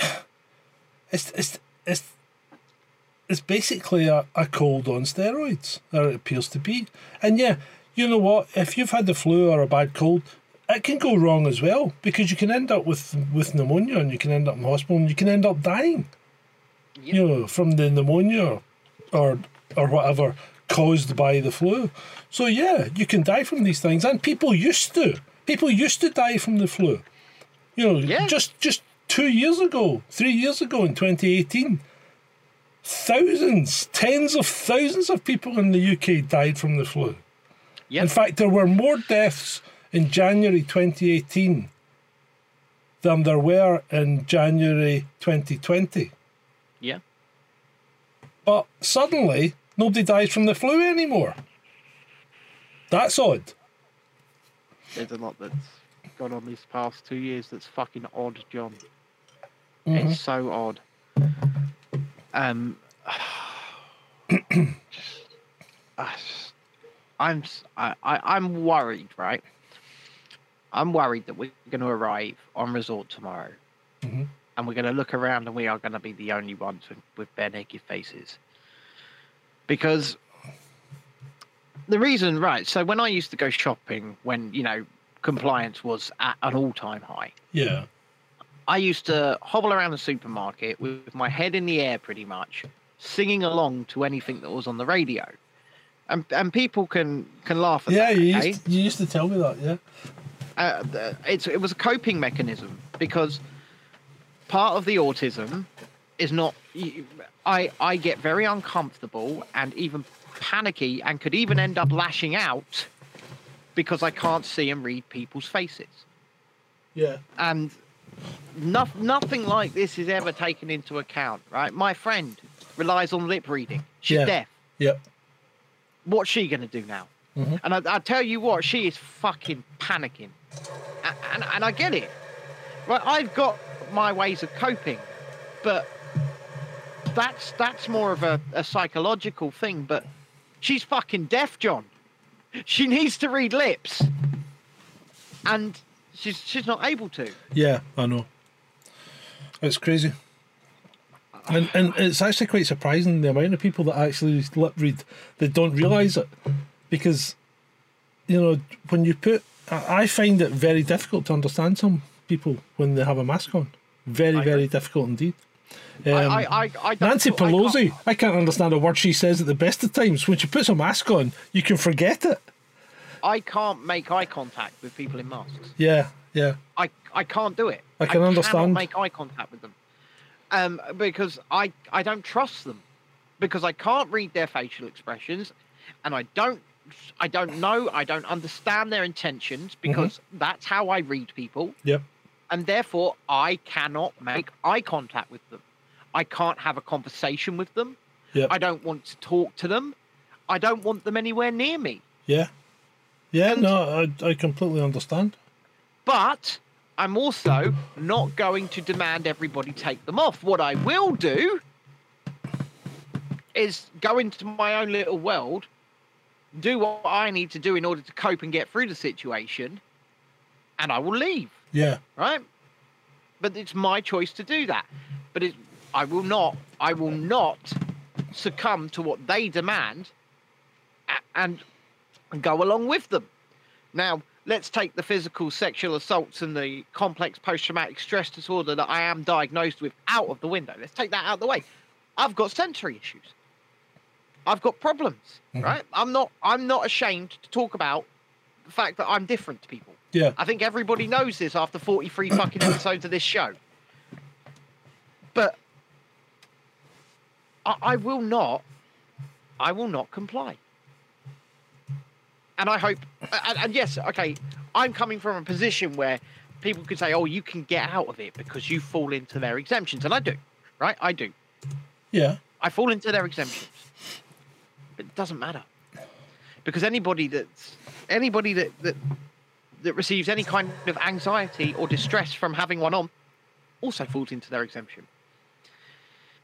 it's it's it's it's basically a, a cold on steroids, or it appears to be. And yeah, you know what? If you've had the flu or a bad cold, it can go wrong as well because you can end up with with pneumonia and you can end up in hospital and you can end up dying. Yep. You know, from the pneumonia or or whatever caused by the flu. So yeah, you can die from these things, and people used to. People used to die from the flu. You know, Yeah. just just two years ago, three years ago in 2018, thousands, tens of thousands of people in the UK died from the flu. Yep. In fact, there were more deaths in January 2018 than there were in January 2020. Yeah. But suddenly, nobody dies from the flu anymore. That's odd. There's a lot that's gone on these past two years that's fucking odd, John. Mm-hmm. It's so odd. Um, I s- I'm I, I I'm worried, right? I'm worried that we're going to arrive on resort tomorrow, Mhm. and we're going to look around, and we are going to be the only ones with, with bare naked faces, because the reason, right? So when I used to go shopping, when you know compliance was at an all-time high. Yeah. I used to hobble around the supermarket with my head in the air pretty much, singing along to anything that was on the radio. And, and people can, can laugh at Yeah, that. you eh? used, you used to tell me that, yeah. uh, it's, it was a coping mechanism because part of the autism is not. I I get very uncomfortable and even panicky and could even end up lashing out because I can't see and read people's faces. Yeah. and no, nothing like this is ever taken into account, right? My friend relies on lip reading. She's Yeah. deaf. Yep. What's she going to do now? Mhm. And I, I tell you what, she is fucking panicking. And, and, and I get it. Right, I've got my ways of coping, but that's that's more of a, a psychological thing. But she's fucking deaf, John. She needs to read lips, and she's she's not able to. Yeah, I know. It's crazy. And and it's actually quite surprising the amount of people that actually lip read that don't realise it. Because, you know, when you put I I find it very difficult to understand some people when they have a mask on. Very, I very difficult indeed. Um, I, I, I Nancy I can't- Pelosi, I can't understand a word she says at the best of times. When she puts a mask on, you can forget it. I can't make eye contact with people in masks. Yeah, yeah. I, I can't do it. I can cannot understand. make eye contact with them, um, because I I don't trust them, because I can't read their facial expressions, and I don't I don't know I don't understand their intentions Mm-hmm. because that's how I read people, Yep. and therefore I cannot make eye contact with them. I can't have a conversation with them. Yep. I don't want to talk to them. I don't want them anywhere near me. Yeah. Yeah, And- no, I, I completely understand. But I'm also not going to demand everybody take them off. What I will do is go into my own little world, do what I need to do in order to cope and get through the situation, and I will leave, Yeah. right? But it's my choice to do that. But it, I will not. I will not succumb to what they demand, and go along with them. Now, let's take the physical sexual assaults and the complex post traumatic stress disorder that I am diagnosed with out of the window. Let's take that out of the way. I've got sensory issues. I've got problems, Mhm. right? I'm not I'm not ashamed to talk about the fact that I'm different to people. Yeah. I think everybody knows this after 43 fucking episodes of this show. But I, I will not I will not comply. And I hope and, and yes, okay, I'm coming from a position where people could say, "Oh, you can get out of it because you fall into their exemptions." And I do. Right? I do. Yeah. I fall into their exemptions. But it doesn't matter. Because anybody that's anybody that, that that receives any kind of anxiety or distress from having one on also falls into their exemption.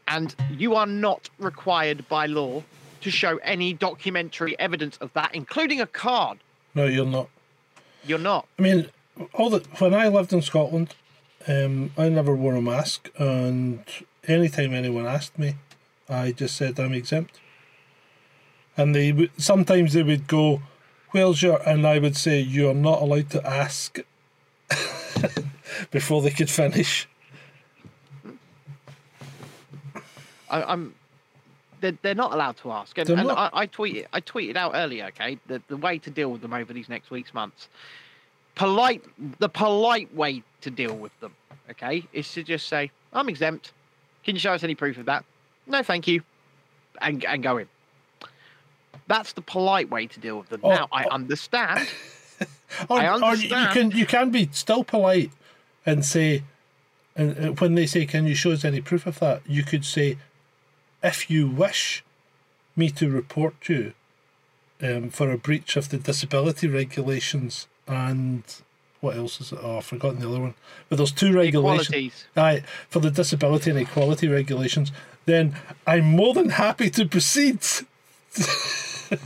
And you are not required by law to show any documentary evidence of that, including a card. No, you're not. You're not. I mean, all the when I lived in Scotland, um, I never wore a mask, and anytime anyone asked me, I just said I'm exempt. And they would sometimes they would go, "Where's your?" and I would say, "You are not allowed to ask." Before they could finish. I, I'm. They're, they're not allowed to ask, and, and. I, I tweeted I tweeted out earlier. Okay, the the way to deal with them over these next weeks, months. Polite, the polite way to deal with them. Okay, is to just say, "I'm exempt. Can you show us any proof of that?" No, thank you, and and go in. That's the polite way to deal with them. Oh, now I oh. understand. Or, I or you- you can you can be still polite and say, and uh, when they say, "Can you show us any proof of that?" You could say, "If you wish me to report you um, for a breach of the disability regulations and what else is it? Oh, I've forgotten the other one. But there's two regulations. Aye, for the disability and equality regulations, then I'm more than happy to proceed.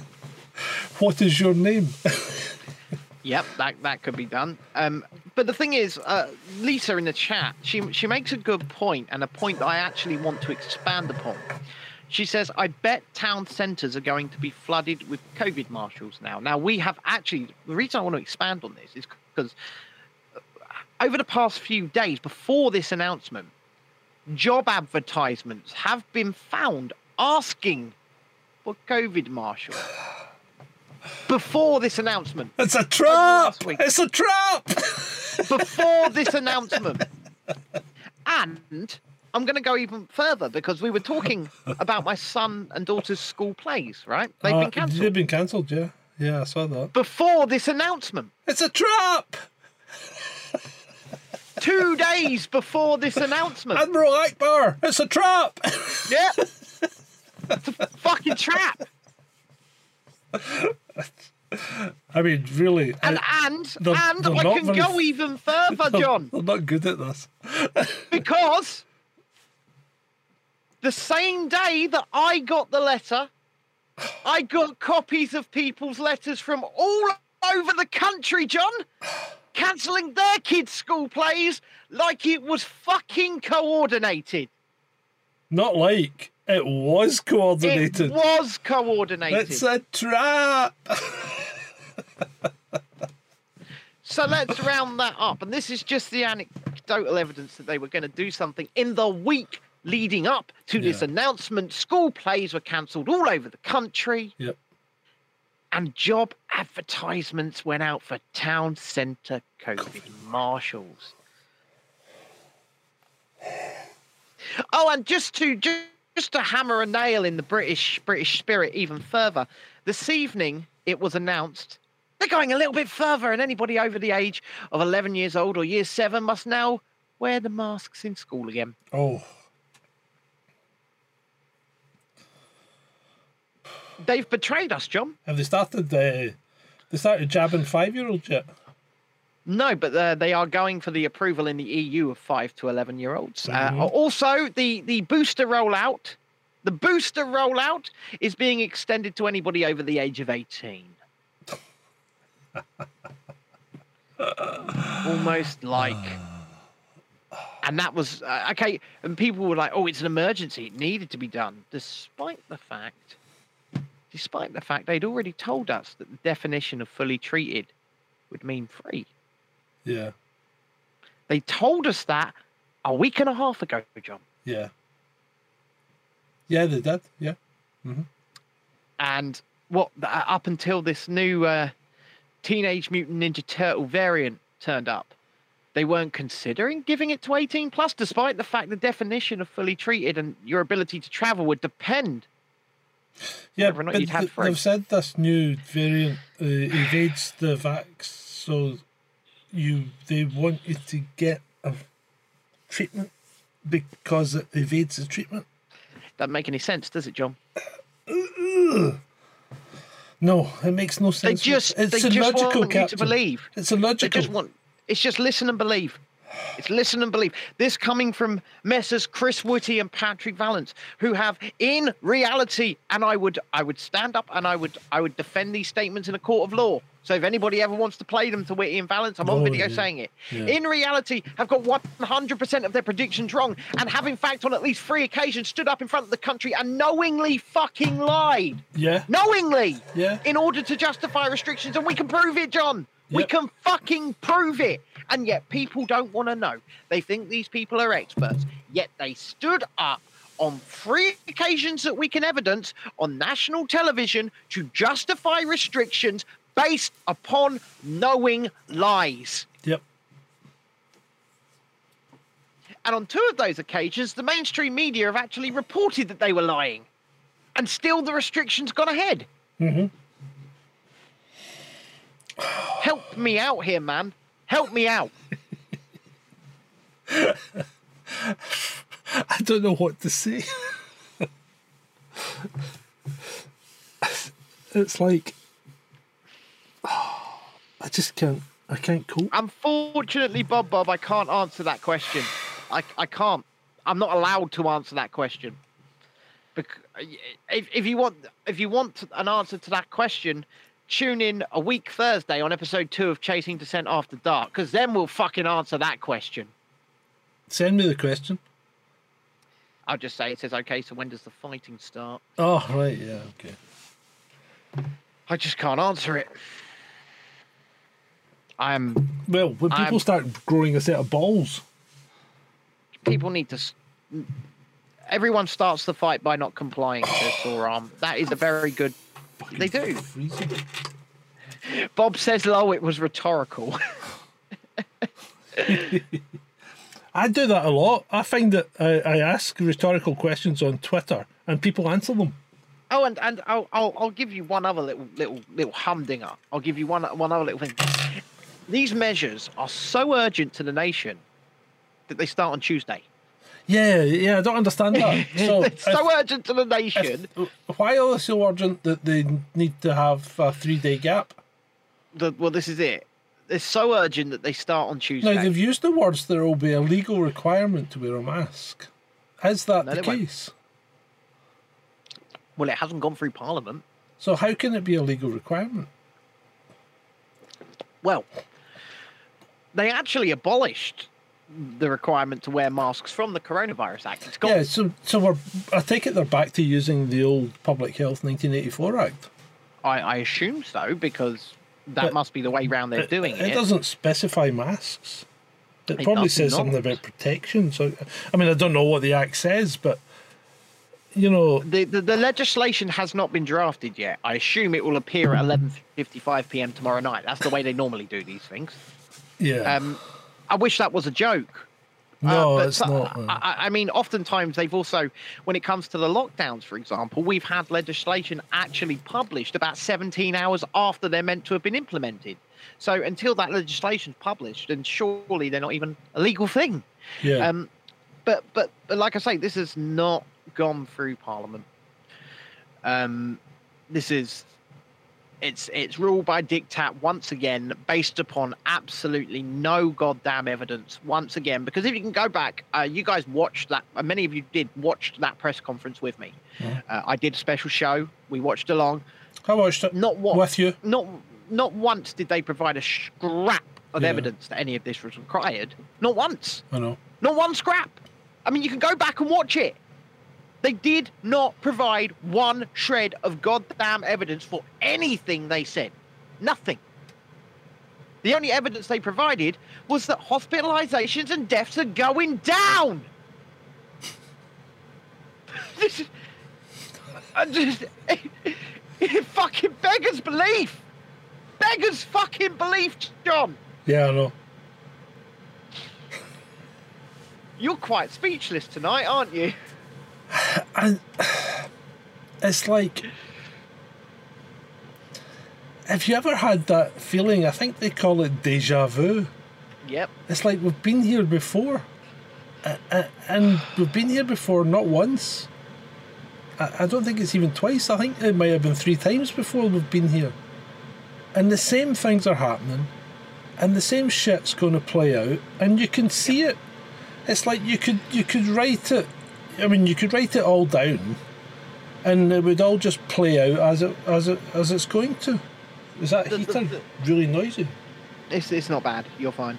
what is your name? Yep, that that could be done. Um, but the thing is, uh, Lisa in the chat, she she makes a good point, and a point that I actually want to expand upon. She says, "I bet town centres are going to be flooded with COVID marshals now." Now we have actually the reason I want to expand on this is because over the past few days before this announcement, job advertisements have been found asking for COVID marshals. Before this announcement, It's a trap! It's a trap! before this announcement. And I'm going to go even further because we were talking about my son and daughter's school plays, right? They've Uh, been cancelled They've been cancelled, yeah. Yeah, I saw that. before this announcement. It's a trap! Two days before this announcement. Admiral Ackbar! It's a trap! Yeah. It's a fucking trap. I mean, really. And I, and they're- and they're I can very- go even further, John. they're not good at this. because the same day that I got the letter, I got copies of people's letters from all over the country, John, cancelling their kids' school plays like it was fucking coordinated. Not like it was coordinated. It was coordinated. It's a trap! So let's round that up. And this is just the anecdotal evidence that they were going to do something in the week leading up to this announcement. School plays were cancelled all over the country, Yep. and job advertisements went out for town centre COVID marshals. Oh, and just to ju- just to hammer a nail in the British British spirit even further, this evening it was announced they're going a little bit further, and anybody over the age of 11 years old or year seven must now wear the masks in school again. Oh, They've betrayed us, John. have they started uh, they started jabbing five year olds yet? No, but uh, they are going for the approval in the EU of five to 11 year olds. Mhm. Uh, also, the, the booster rollout, the booster rollout is being extended to anybody over the age of 18. Almost like. And that was uh, okay. And people were like, "Oh, it's an emergency. It needed to be done," despite the fact, despite the fact they'd already told us that the definition of fully treated would mean free. Yeah, They told us that a week and a half ago, John. yeah. Yeah, they did. Yeah. And what uh, up until this new uh, Teenage Mutant Ninja Turtle variant turned up, they weren't considering giving it to 18 plus, despite the fact the definition of fully treated and your ability to travel would depend. Yeah, but you'd th- they've said this new variant uh, evades the vax, so you they want you to get a treatment because it evades the treatment. Doesn't make any sense, does it, John? No, it makes no They sense. just it's they just illogical, want you to believe. It's They just want. It's just listen and believe. It's listen and believe. This coming from Messrs. Chris Whitty and Patrick Vallance, who have, in reality, and I would, I would stand up and I would, I would defend these statements in a court of law. So if anybody ever wants to play them to Whitty and Vallance, I'm on Oh, video yeah. saying it. Yeah. In reality, have got 100% of their predictions wrong, and have in fact on at least three occasions stood up in front of the country and knowingly fucking lied. Yeah, knowingly. Yeah. in order to justify restrictions. And we can prove it john. We can fucking prove it. And yet people don't want to know. They think these people are experts. Yet they stood up on three occasions that we can evidence on national television to justify restrictions based upon knowing lies yep. and on two of those occasions the mainstream media have actually reported that they were lying and still the restrictions gone ahead hmm Help me out here, man. Help me out. I don't know what to say. it's like I just can't. I can't cope. Unfortunately, Bob Bob, I can't answer that question. I, I can't. I'm not allowed to answer that question. Bec- if, if you want if you want an answer to that question, tune in a week Thursday on episode two of Chasing Descent After Dark, because then we'll fucking answer that question. Send me the question. I'll just say it says okay. So when does the fighting start? Oh right, yeah, okay. I just can't answer it. I'm Well, when people I'm- start growing a set of balls, people need to. Everyone starts the fight by not complying, says Sauron. That is a very good. They do. freezing. Bob says, "Low, it was rhetorical." I do that a lot. I find that I, I ask rhetorical questions on Twitter and people answer them. oh, and and I'll, I'll I'll give you one other little little little humdinger. I'll give you one one other little thing. These measures are so urgent to the nation that they start on Tuesday. Yeah, yeah, I don't understand that. So, it's so urgent to the nation. if- uh, why are they so urgent that they need to have a three day gap? that well, this is it. It's so urgent that they start on Tuesday. Now, they've used the words there will be a legal requirement to wear a mask. Is that No, the they won't. case? well, it hasn't gone through Parliament. So, how can it be a legal requirement? Well, they actually abolished the requirement to wear masks from the Coronavirus Act. It's gone. Yeah, so so we're. I take it they're back to using the old Public Health 1984 Act. I, I assume so because that But must be the way round they're doing it. It doesn't specify masks. It, It probably says not. something about protection. So, I mean, I don't know what the act says, but you know, The, the the legislation has not been drafted yet. I assume it will appear at 11:55 p.m. tomorrow night. That's the way they normally do these things. Yeah. Um, I wish that was a joke. no, Uh, it's not. uh, I, I- mean, oftentimes they've also, when it comes to the lockdowns, for example, we've had legislation actually published about 17 hours after they're meant to have been implemented. So until that legislation's published, then surely they're not even a legal thing. yeah. Um, but, but but like I say, this has not gone through Parliament. Um, this is it's it's ruled by diktat once again, based upon absolutely no goddamn evidence once again. Because if you can go back, uh, you guys watched that. Uh, many of you did watch that press conference with me. Yeah. Uh, I did a special show. We watched along. I watched it Not what with you. not not once did they provide a scrap of Yeah. evidence that any of this was required. Not once. I know. Not one scrap. I mean, you can go back and watch it. They did not provide one shred of goddamn evidence for anything they said. Nothing. The only evidence they provided was that hospitalizations and deaths are going down. this is. I just, it fucking beggars belief. Beggars fucking belief, John. Yeah, I know. You're quite speechless tonight, aren't you? And it's like, have you ever had that feeling? I think they call it deja vu. Yep. It's like we've been here before, and we've been here before not once, I, I don't think it's even twice. I think it might have been three times before we've been here. And the same things are happening, and the same shit's going to play out, and you can see it. It's like you could you could write it. I mean, you could write it all down, and it would all just play out as it as it as it's going to. Is that The- the- the- really noisy? It's, it's not bad. You're fine.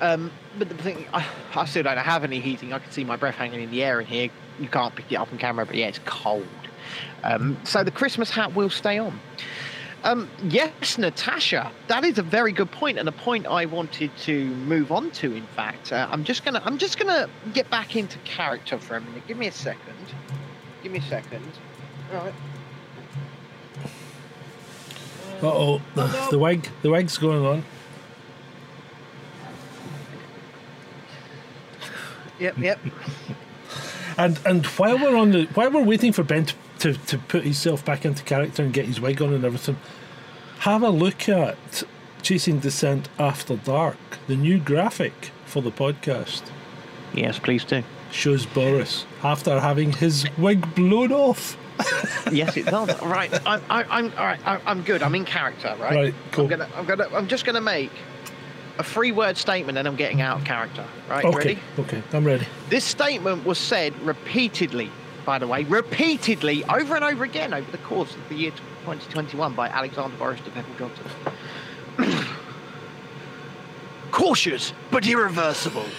Um, but the thing, I, I still don't have any heating. I can see my breath hanging in the air in here. You can't pick it up on camera, but yeah, it's cold. Um, so the Christmas hat will stay on. Um, yes, Natasha, that is a very good point, and a point I wanted to move on to. In fact, uh, I'm just gonna I'm just gonna get back into character for a minute. Give me a second. Give me a second. All right. Uh oh, the, the wig, the wig's going on. Yep. Yep. And and while we're on the while we're waiting for Ben to, to, to put himself back into character and get his wig on and everything, have a look at Chasing Descent After Dark, the new graphic for the podcast. yes, please do. Shows Boris after having his wig blown off. yes, it does. Right, I'm, I, I'm all right. I'm good. I'm in character. Right. Right, cool. I'm gonna, I'm gonna, I'm just gonna make a three-word statement, and I'm getting out of character. Right. Okay, Ready? okay, I'm ready. This statement was said repeatedly, by the way, repeatedly over and over again over the course of the year 2021 by Alexander Boris de Pfeffel Johnson. Cautious but irreversible.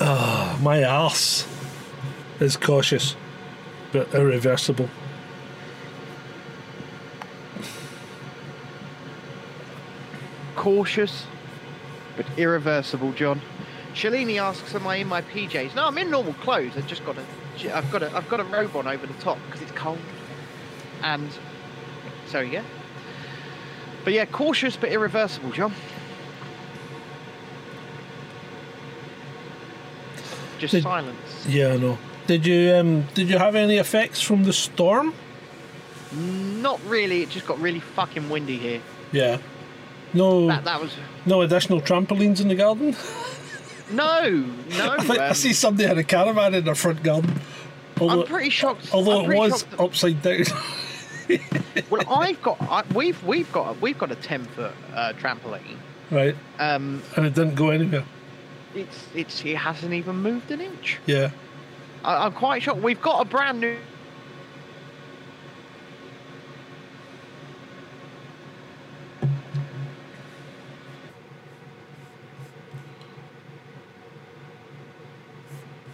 Ah, my ass is cautious, but irreversible. cautious but irreversible, John. Shalini asks, "Am I in my PJs?" No, I'm in normal clothes. I've just got a, I've got a, I've got a robe on over the top because it's cold, and so yeah. But yeah, cautious but irreversible, John. Just Did- silence. Yeah, I know. Did you um did you have any effects from the storm? Not really. It just got really fucking windy here. Yeah. No, That that was no additional trampolines in the garden. no, no. I, think I um, see somebody had a caravan in their front garden. Although, I'm pretty shocked. although I'm it was that- upside down. Well, I've got I, we've we've got we've got a ten foot uh, trampoline. right, Um, and it didn't go anywhere. it's it's it hasn't even moved an inch. Yeah. I, I'm quite shocked. We've got a brand new.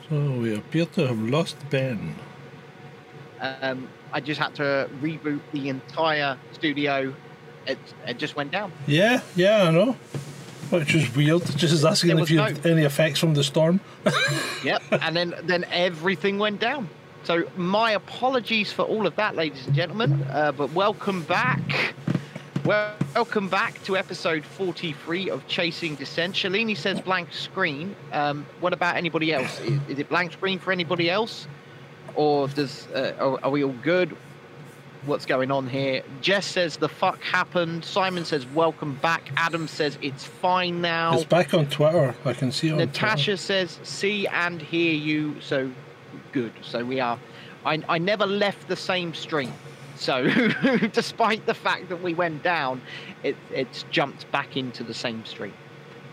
So we appear to have lost Ben. Um, I just had to reboot the entire studio. It it just went down. Yeah, yeah, I know. Which was weird. Just asking if you no- had any effects from the storm. Yep, and then then everything went down. So my apologies for all of that, ladies and gentlemen. Uh, but welcome back. Well, welcome back to episode 43 of Chasing Descent. Shalini says blank screen. Um, what about anybody else? Is, is it blank screen for anybody else, or does uh, are, are we all good? What's going on here? Jess says the fuck happened. Simon says welcome back. Adam says it's fine now. It's back on Twitter. I can see it on Natasha says, "See and hear you." So good. So we are. I, I never left the same stream. So despite the fact that we went down, it, it's jumped back into the same stream.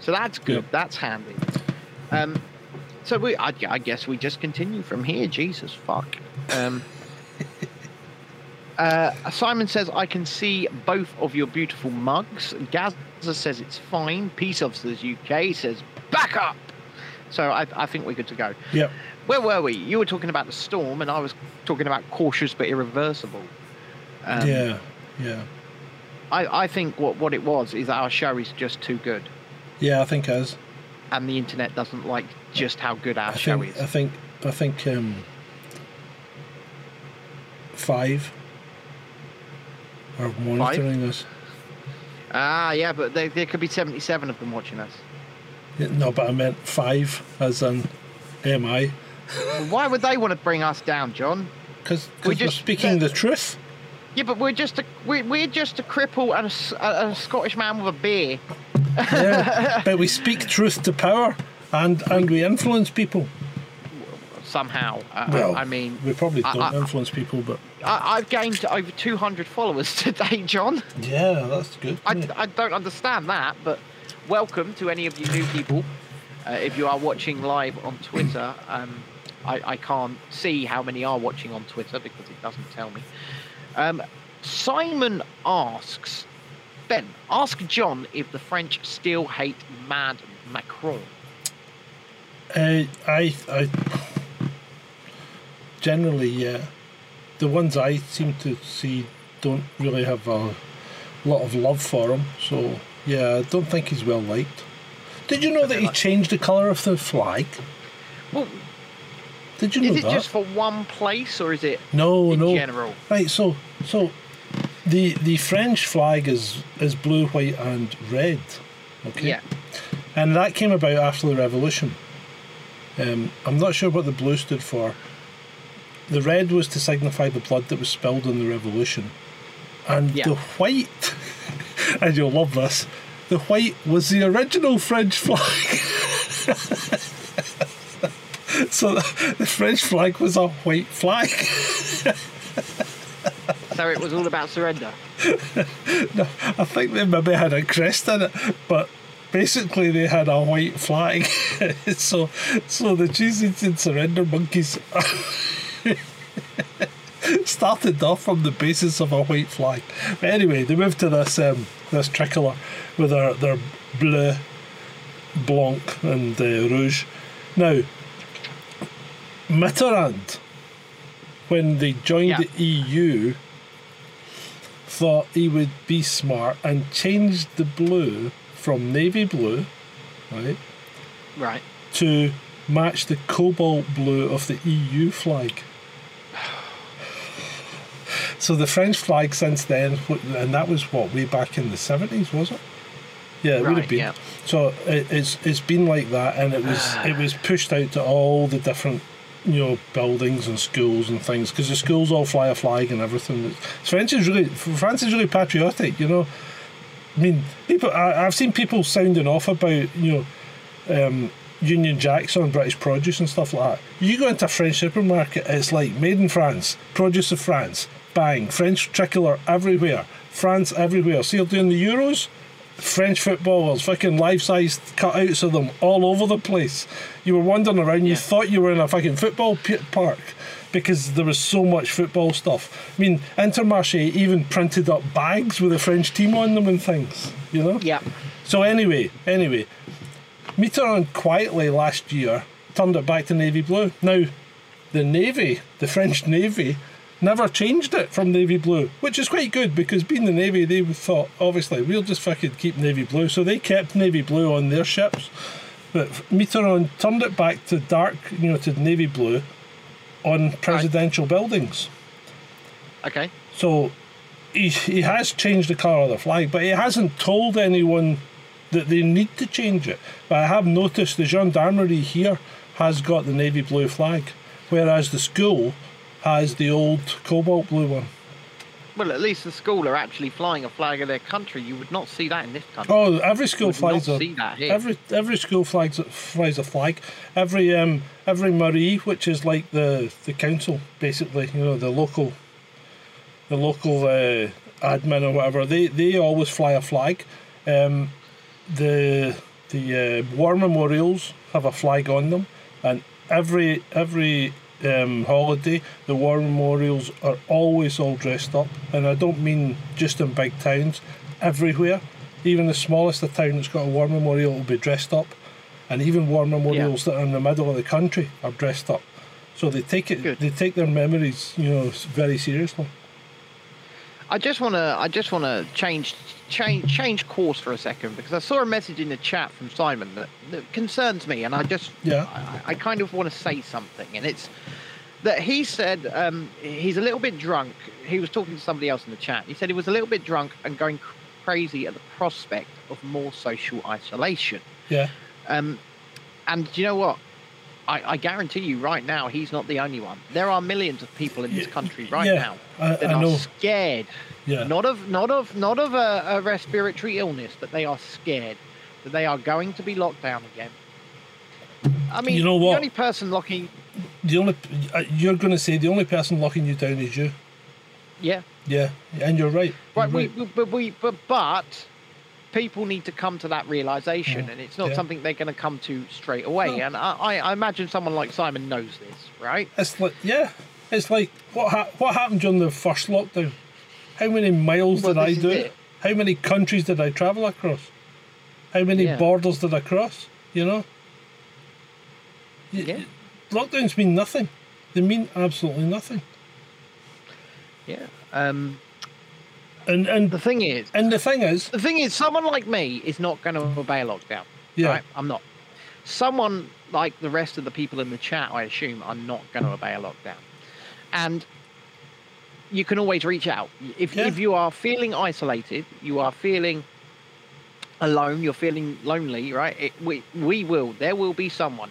So that's good. Yep. That's handy. Um, so we, I, I guess we just continue from here. Jesus fuck. Um, uh, Simon says, I can see both of your beautiful mugs. Gaza says it's fine. Peace Officers UK says, back up. So I, I think we're good to go. Yep. Where were we? You were talking about the storm, and I was talking about cautious but irreversible. Um, yeah, yeah. I, I think what, what it was is our show is just too good, Yeah, I think as. and the internet doesn't like just how good our I show think, is. I think I think um, five are monitoring us. Ah, yeah, but there, there could be 77 of them watching us. Yeah, No, but I meant five as in MI. Well, Why would they want to bring us down, John? Because We we're just- speaking the truth. Yeah, but we're just a we're, we're just a cripple and a Scottish man with a beer. Yeah. but we speak truth to power and, and we influence people. somehow. Uh, Well, I mean, we probably don't I- influence people, but I, I've gained over 200 followers today, John. yeah, that's good. I. I don't understand that, but welcome to any of you new people. Uh, if you are watching live on Twitter, um, I, I can't see how many are watching on Twitter because it doesn't tell me. Um, Simon asks, Ben, ask John if the French still hate Mad Macron. Uh, I, I generally, yeah. The ones I seem to see don't really have a lot of love for him. So yeah, I don't think he's well liked. Did you know that he changed the colour of the flag? Well, Did you know is it that? just for one place or is it no, in no. general? Right, so so the the French flag is is blue, white, and red. Okay. Yeah. And that came about after the revolution. Um, I'm not sure what the blue stood for. The red was to signify the blood that was spilled in the revolution. And Yeah. the white, and you'll love this, the white was the original French flag. so the, French flag was a white flag. So it was all about surrender. no, I think they maybe had a crest in it, but basically they had a white flag. so, so the cheese eating surrender monkeys started off from the basis of a white flag. But anyway, they moved to this um, this tricolour with their their bleu, blanc, and uh, rouge. Now, Mitterrand, when they joined Yeah. the EU, thought he would be smart and changed the blue from navy blue, right, Right. to match the cobalt blue of the EU flag. So the French flag since then, and that was what way back in the seventies, was it? Yeah, it would have been. yeah. So it, it's it's been like that, and it was it was pushed out to all the different you know buildings and schools and things because the schools all fly a flag and everything. French is really France is really patriotic, you know. I mean, people. I, I've seen people sounding off about you know um, Union Jacks on British produce and stuff like that. You go into a French supermarket, it's like made in France, produce of France, bang, French tricolour everywhere, France everywhere. See, you're doing the Euros, French footballers, fucking life-sized cutouts of them all over the place. You were wandering around, you Yeah. thought you were in a fucking football p- park because there was so much football stuff. I mean, Intermarché even printed up bags with the French team on them and things, you know? Yeah. So anyway, anyway, Mitterrand quietly last year turned it back to navy blue. Now, the navy, the French navy, never changed it from navy blue, which is quite good because being the navy, they thought obviously we'll just fucking keep navy blue, so they kept navy blue on their ships. But Mitterrand turned it back to dark, you know, to navy blue on presidential buildings. Okay. So he, he has changed the colour of the flag, but he hasn't told anyone that they need to change it. But I have noticed the gendarmerie here has got the navy blue flag, whereas the school has the old cobalt blue one. Well, at least the school are actually flying a flag of their country. You would not see that in this country. Oh, every school flies a see that here. every every school flags flies a flag. Every um every mairie, which is like the the council basically, you know, the local the local uh, admin or whatever, they they always fly a flag. Um, the the uh, war memorials have a flag on them, and every every um, holiday the war memorials are always all dressed up, and I don't mean just in big towns, everywhere. Even the smallest of town that's got a war memorial will be dressed up, and even war memorials that are in the middle of the country are dressed up. So they take it, Good. they take their memories, you know, very seriously. I just want to I just want to change change change course for a second because I saw a message in the chat from Simon that, that concerns me, and I just Yeah. I, I kind of want to say something, and it's that he said um, he's a little bit drunk. He was talking to somebody else in the chat. He said he was a little bit drunk and going cr- crazy at the prospect of more social isolation. Yeah, Um, and do you know what? I, I guarantee you right now, he's not the only one. There are millions of people in this country right yeah, now that I are know. scared. yeah. Not of not of not of a, a respiratory illness, but they are scared that they are going to be locked down again. I mean, You know what? the only person locking the only uh, you're going to say the only person locking you down is you. Yeah. Yeah, and you're right. Right, You're we, but we, but, but people need to come to that realization, Mm, and it's not yeah. something they're going to come to straight away. No. And I, I, I imagine someone like Simon knows this, right? It's like yeah, it's like what ha- what happened during the first lockdown. How many miles Well, did I do? it. How many countries did I travel across? How many Yeah. borders did I cross? You know. Yeah. Lockdowns mean nothing. They mean absolutely nothing. Yeah. Um, And and the thing is, and the thing is, the thing is, someone like me is not going to obey a lockdown. Yeah. Right? I'm not. Someone like the rest of the people in the chat, I assume, are not going to obey a lockdown. And you can always reach out. If, Yeah. if you are feeling isolated, you are feeling alone, you're feeling lonely, right? It, we, we will, there will be someone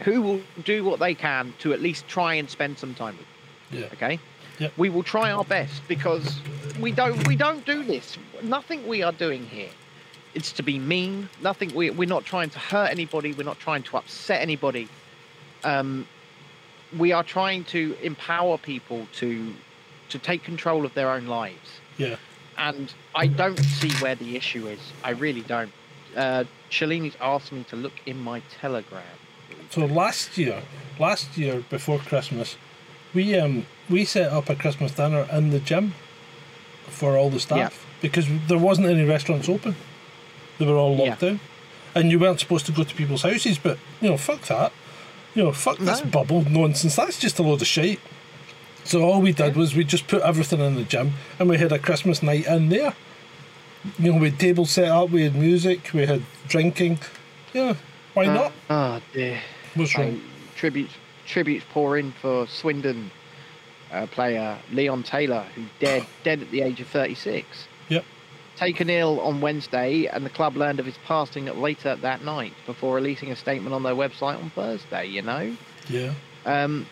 who will do what they can to at least try and spend some time with you yeah, okay Yep. we will try our best because we don't we don't do this. Nothing we are doing here it's to be mean. Nothing we, we're not trying to hurt anybody. We're not trying to upset anybody. Um, we are trying to empower people to to take control of their own lives. Yeah. and i don't see where the issue is. I really don't. Uh Shalini's asked me to look in my telegram. So last year, last year before Christmas, we um we set up a Christmas dinner in the gym for all the staff because there wasn't any restaurants open. They were all locked Yeah. down, and you weren't supposed to go to people's houses. But you know, fuck that. You know, fuck this No. bubble nonsense. That's just a load of shit. So all we did was we just put everything in the gym, and we had a Christmas night in there. You know, we had tables set up, we had music, we had drinking. Yeah, why ah, not? oh dear What's wrong? tributes tributes pour in for Swindon uh, player Leon Taylor, who dead dead at the age of 36. Yep. Taken ill on Wednesday, and the club learned of his passing later that night before releasing a statement on their website on Thursday. You know, Yeah. um,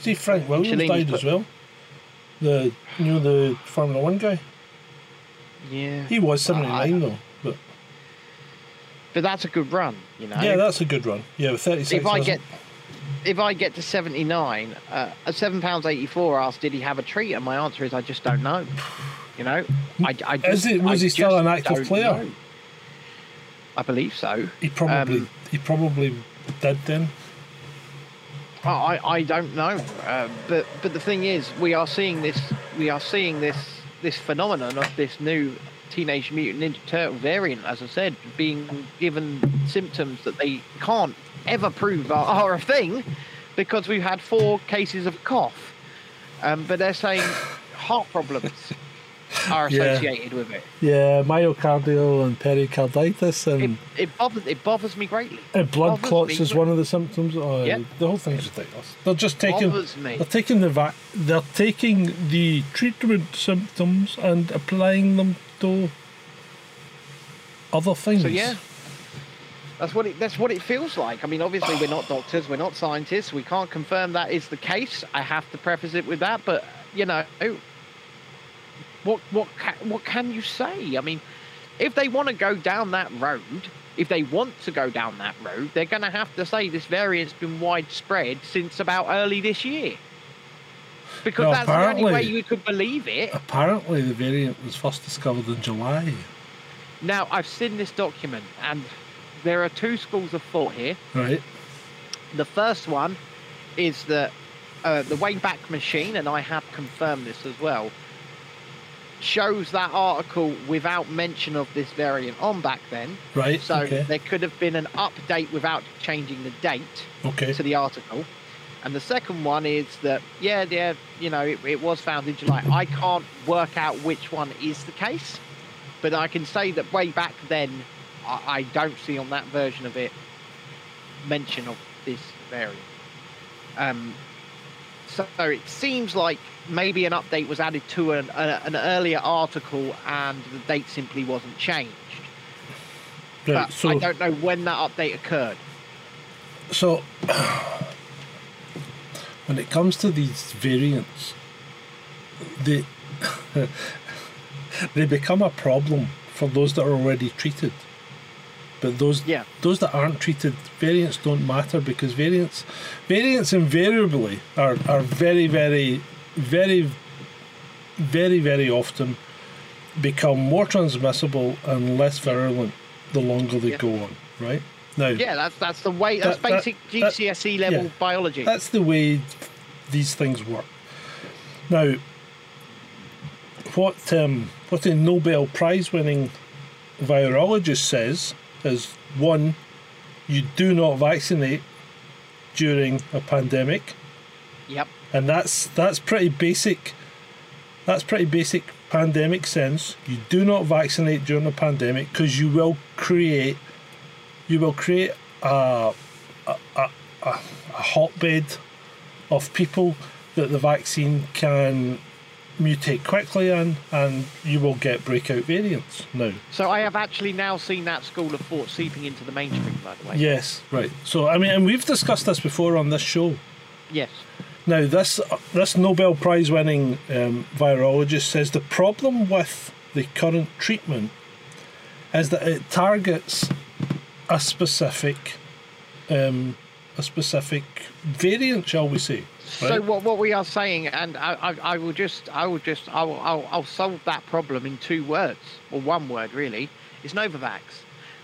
See, Frank Williams Shalini's died put- as well. The you know the Formula One guy. yeah, He was seventy nine though. But but that's a good run. You know, yeah, that's a good run. Yeah, thirty six. if I get if I get to 79, uh, at seven pounds 84 asked, did he have a treat? And my answer is, I just don't know. You know, I, I Is it- was I he still an active player? know. I believe so. he probably um, he probably did then. I, I I don't know. Uh, but but the thing is, we are seeing this. We are seeing this this phenomenon of this new Teenage Mutant Ninja Turtle variant, as I said, being given symptoms that they can't ever prove are, are a thing, because we've had four cases of cough. Um, but they're saying heart problems are Yeah. associated with it. Yeah, myocardial and pericarditis and, it bothers it bothers me greatly. and blood clots is one of the symptoms. Oh. The whole thing's ridiculous. They're just taking they're taking the va- they're taking the treatment symptoms and applying them to other things. So yeah, that's what it that's what it feels like. I mean, obviously we're not doctors, we're not scientists, we can't confirm that is the case. I have to preface it with that, but you know, what what ca- what can you say? I mean, if they want to go down that road, if they want to go down that road, they're going to have to say this variant's been widespread since about early this year. Because Well, that's the only way you could believe it. Apparently, the variant was first discovered in July. Now, I've seen this document, and there are two schools of thought here. Right. The first one is that uh, the Wayback Machine, and I have confirmed this as well, shows that article without mention of this variant on back then. Right. So okay. there could have been an update without changing the date Okay. to the article. And the second one is that, yeah, yeah, you know, it, it was found in July. I can't work out which one is the case, but I can say that way back then, I, I don't see on that version of it mention of this variant. Um, so it seems like maybe an update was added to an, a, an earlier article and the date simply wasn't changed. Right. But So, I don't know when that update occurred. so when it comes to these variants, they they become a problem for those that are already treated. But those Yeah. those that aren't treated, variants don't matter because variants variants invariably are, are very, very, very, very, very often become more transmissible and less virulent the longer they Yeah. go on. Right now, Yeah, that's that's the way. That's That- that- basic that- GCSE E level yeah. biology. That's the way these things work. Now, what um, what a Nobel Prize winning virologist says is one, you do not vaccinate during a pandemic, Yep. and that's that's pretty basic. That's pretty basic pandemic sense. You do not vaccinate during a pandemic because you will create you will create a a, a, a, a hotbed of people that the vaccine can mutate quickly and and you will get breakout variants now. So I have actually now seen that school of thought seeping into the mainstream. By the way. Yes, right. So I mean, and we've discussed this before on this show. Yes. Now, this this Nobel Prize winning um, virologist says the problem with the current treatment is that it targets a specific um, a specific variant, shall we say? So what, what we are saying, and I, I, I will just, I will just, I will, I'll, I'll solve that problem in two words, or one word really, is Novavax,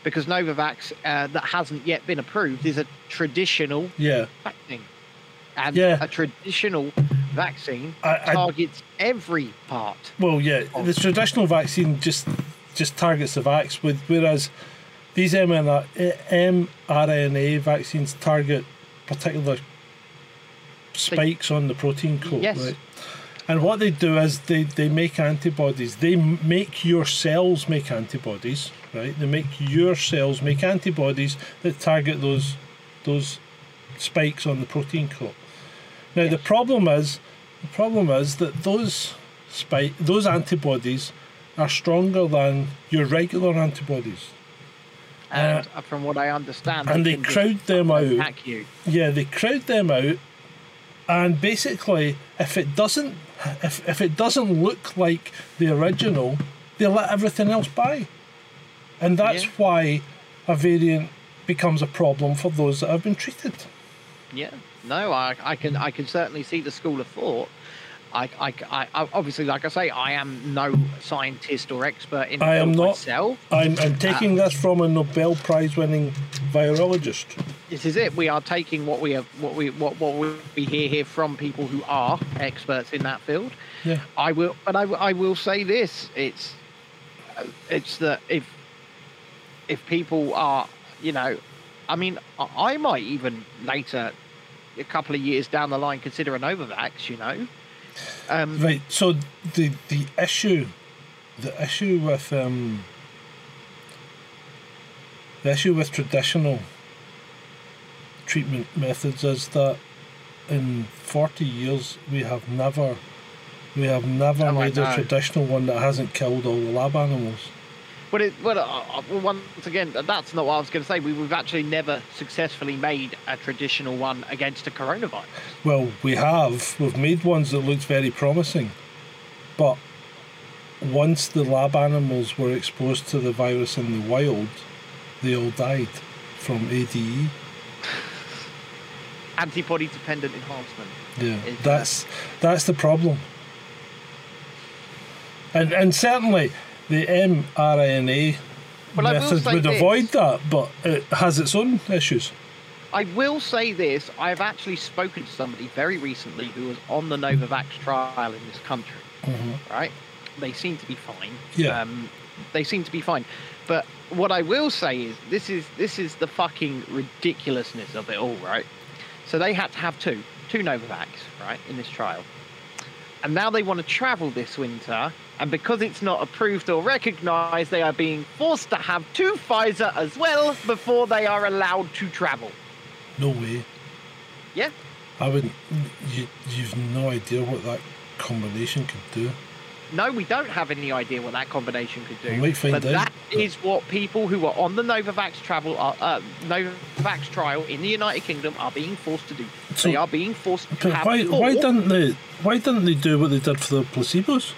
because Novavax uh, that hasn't yet been approved is a traditional yeah, vaccine, and Yeah. a traditional vaccine I- I- targets every part. well, yeah. The traditional vaccine just just targets the vax, with whereas these mRNA, mRNA vaccines target particular spikes on the protein coat, Yes. right? And what they do is they, they make antibodies. They make your cells make antibodies, right? They make your cells make antibodies that target those those spikes on the protein coat. Now the problem is the problem is that those spike those antibodies are stronger than your regular antibodies. And uh, from what I understand, and they crowd them out. attack you. Yeah, they crowd them out, and basically, if it doesn't, if, if it doesn't look like the original, they let everything else by, and that's Yeah. why a variant becomes a problem for those that have been treated. Yeah, no, I, I can I can certainly see the school of thought. I, I, I, I- obviously, like I say, I am no scientist or expert in I am not. myself. I'm, I'm taking uh, this from a Nobel Prize winning virologist. This is it. We are taking what we have, what we what what we hear here from people who are experts in that field. Yeah. I will, but I, I will say this: it's it's that if if people are, you know, I mean, I, might even later, a couple of years down the line, consider an Novavax. You know, um, Right. So the the issue, the issue with um, the issue with traditional treatment methods is that in forty years we have never we have never Oh, made a traditional one that hasn't killed all the lab animals. But it, well, uh, uh, once again, that's not what I was going to say. We, we've actually never successfully made a traditional one against a coronavirus. Well, we have. We've made ones that looked very promising, but once the lab animals were exposed to the virus in the wild, they all died from. ADE. Antibody-dependent enhancement. Yeah, that's that's the problem. And and certainly the mRNA Well, method would this. avoid that, but it has its own issues. I will say this: I've actually spoken to somebody very recently who was on the Novavax trial in this country. Right? They seem to be fine. Yeah. Um, they seem to be fine. But what I will say is, this is this is the fucking ridiculousness of it all, right? So they had to have two, two Novavax, right, in this trial. And now they want to travel this winter, and because it's not approved or recognised, they are being forced to have two Pfizer as well before they are allowed to travel. No way. Yeah. I wouldn't. You, you've no idea what that combination could do. No, we don't have any idea what that combination could do. We find but out. that is what people who are on the Novavax travel, are, uh, Novavax trial in the United Kingdom are being forced to do. So- they are being forced to have why why didn't they why didn't they do what they did for the placebos?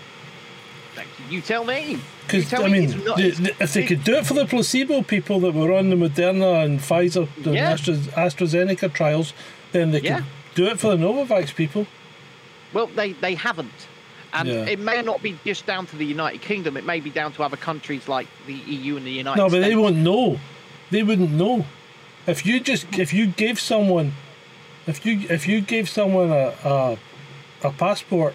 You tell me. Because I me mean, not- the, the, if they it- could do it for the placebo people that were on the Moderna and Pfizer and Yeah. Astra, AstraZeneca trials, then they Yeah. could do it for the Novavax people. Well, they, they haven't. And Yeah. it may not be just down to the United Kingdom. It may be down to other countries like the EU and the United States. No, but they won't know. They wouldn't know. If you just if you gave someone, if you if you gave someone a a, a passport,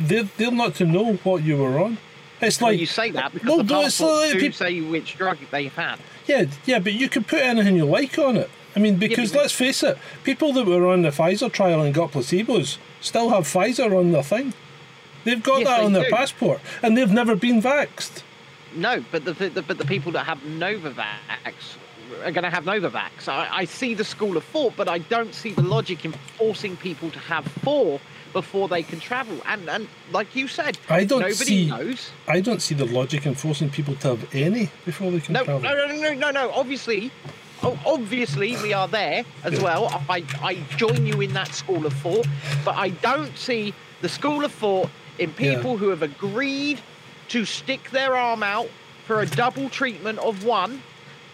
they they're not to know what you were on. It's Well, like you say that because Well, the no, it's like do peop- say which drug they've had. Yeah, yeah, but you can put anything you like on it. I mean, because but- let's face it, people that were on the Pfizer trial and got placebos still have Pfizer on their thing. They've got Yes, that they on their do. passport, and they've never been vaxxed. No, but the, the but the people that have Novavax are going to have Novavax. I, I see the school of thought, but I don't see the logic in forcing people to have four before they can travel. And and like you said, I don't nobody see- knows. I don't see the logic in forcing people to have any before they can No, travel. no, no, no, no, no. Obviously, oh, obviously we are there as well. I, I join you in that school of thought, but I don't see the school of thought in Yeah. people who have agreed to stick their arm out for a double treatment of one,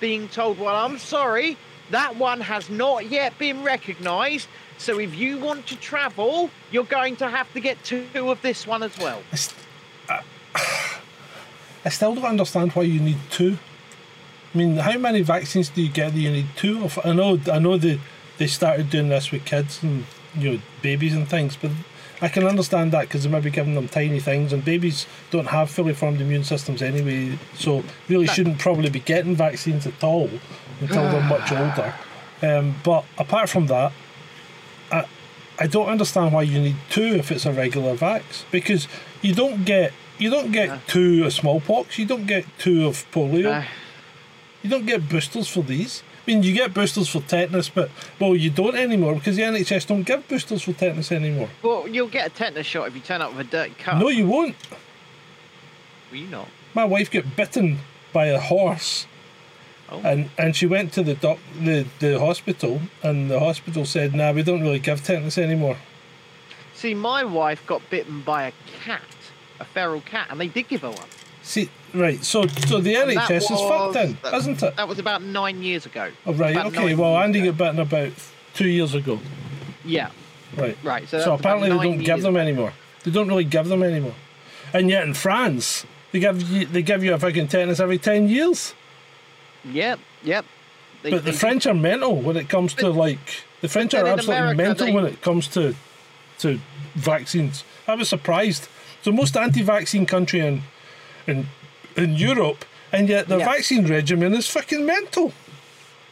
being told, "Well, I'm sorry, that one has not yet been recognised. So if you want to travel, you're going to have to get two of this one as well. I, st- I, uh, I still don't understand why you need two. I mean, how many vaccines do you get that you need two of? I know, I know they they started doing this with kids and you know babies and things, but I can understand that because they might be giving them tiny things, and babies don't have fully formed immune systems anyway, so really shouldn't probably be getting vaccines at all until they're much older. Um, but apart from that, I I don't understand why you need two if it's a regular vax because you don't get you don't get two of smallpox, you don't get two of polio, you don't get boosters for these. I mean, you get boosters for tetanus, but well, you don't anymore because the NHS don't give boosters for tetanus anymore. well, you'll get a tetanus shot if you turn up with a dirty cut. No, you won't. Will you not? My wife got bitten by a horse, Oh. and and she went to the doc the the hospital, and the hospital said, "Nah, we don't really give tetanus anymore." See, my wife got bitten by a cat, a feral cat, and they did give her one. See, right? So so the And NHS is fucked was- then, that- isn't it? That was about nine years ago. Oh, right. About Okay. Well, Andy ago. got bitten about two years ago. Yeah, Right. right. So, So, was apparently they don't give them anymore. They don't really give them anymore. And yet in France, they give you they give you a fucking tetanus every ten years. Yep, yep. They- But the French are mental when it comes to like the French are absolutely America, mental they- when it comes to to vaccines. I was surprised. It's the most anti-vaccine country in in in Europe, and yet the Yeah. vaccine regimen is fucking mental.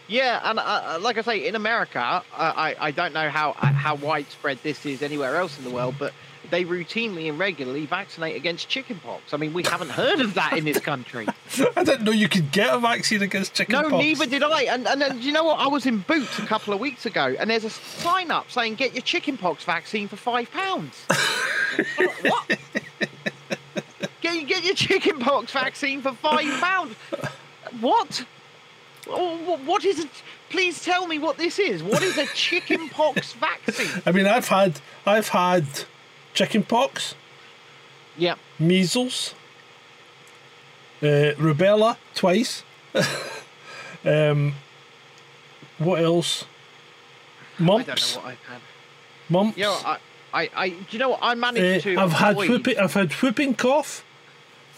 Yeah, and uh, uh, like I say, in America, I, I, I don't know how uh, how widespread this is anywhere else in the world, but they routinely and regularly vaccinate against chickenpox. I mean, we haven't heard of that in this country. I didn't know you could get a vaccine against chickenpox. No, chickenpox. neither did I. And and then, you know what? I was in Boots a couple of weeks ago, and there's a sign up saying get your chickenpox vaccine for five pounds. what? Get get your chickenpox vaccine for five pounds. What? Oh, What is it? Please tell me what this is. What is a chickenpox vaccine? I mean, I've had I've had chickenpox, Yeah. measles, uh, rubella twice. um, what else? I don't know Mumps, what I've had. mumps. You know, I, I, I, do you know what? I managed Uh, to. I've had whooping. I've had whooping cough.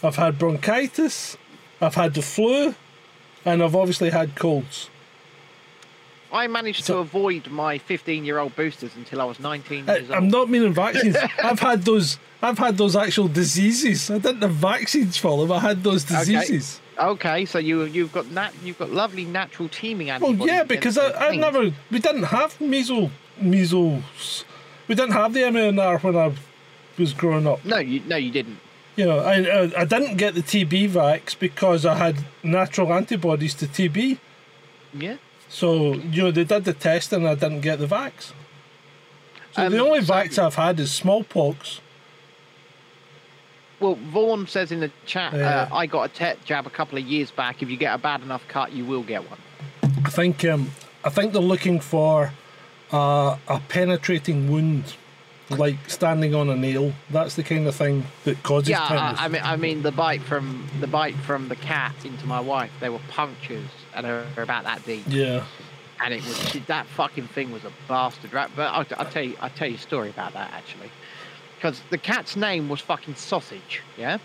I've had bronchitis. I've had the flu, and I've obviously had colds. I managed So- to avoid my 15-year-old boosters until I was 19 I, years old. I'm not meaning vaccines. I've had those. I've had those actual diseases. I didn't have vaccines for them. I had those diseases. Okay, so you you've got nat you've got lovely natural teaming Well, antibodies. yeah, because I, I never. We didn't have measles. Measles. We didn't have the MMR when I was growing up. No, you no, you didn't. You know, I, I I didn't get the TB vax because I had natural antibodies to TB. Yeah. So you know they did the test and I didn't get the vax. So Um, the only so- vax I've had is smallpox. Well, Vaughan says in the chat, Yeah. uh, I got a tet jab a couple of years back. If you get a bad enough cut, you will get one. I think um, I think they're looking for uh, a penetrating wound like standing on a nail. That's the kind of thing that causes Yeah. I, I mean, I mean the bite from the bite from the cat into my wife. They were punctures, and they were about that deep. yeah. and it was she, that fucking thing was a bastard, right? But I'll, I'll tell you, I'll tell you a story about that actually, because the cat's name was fucking Sausage. Yeah,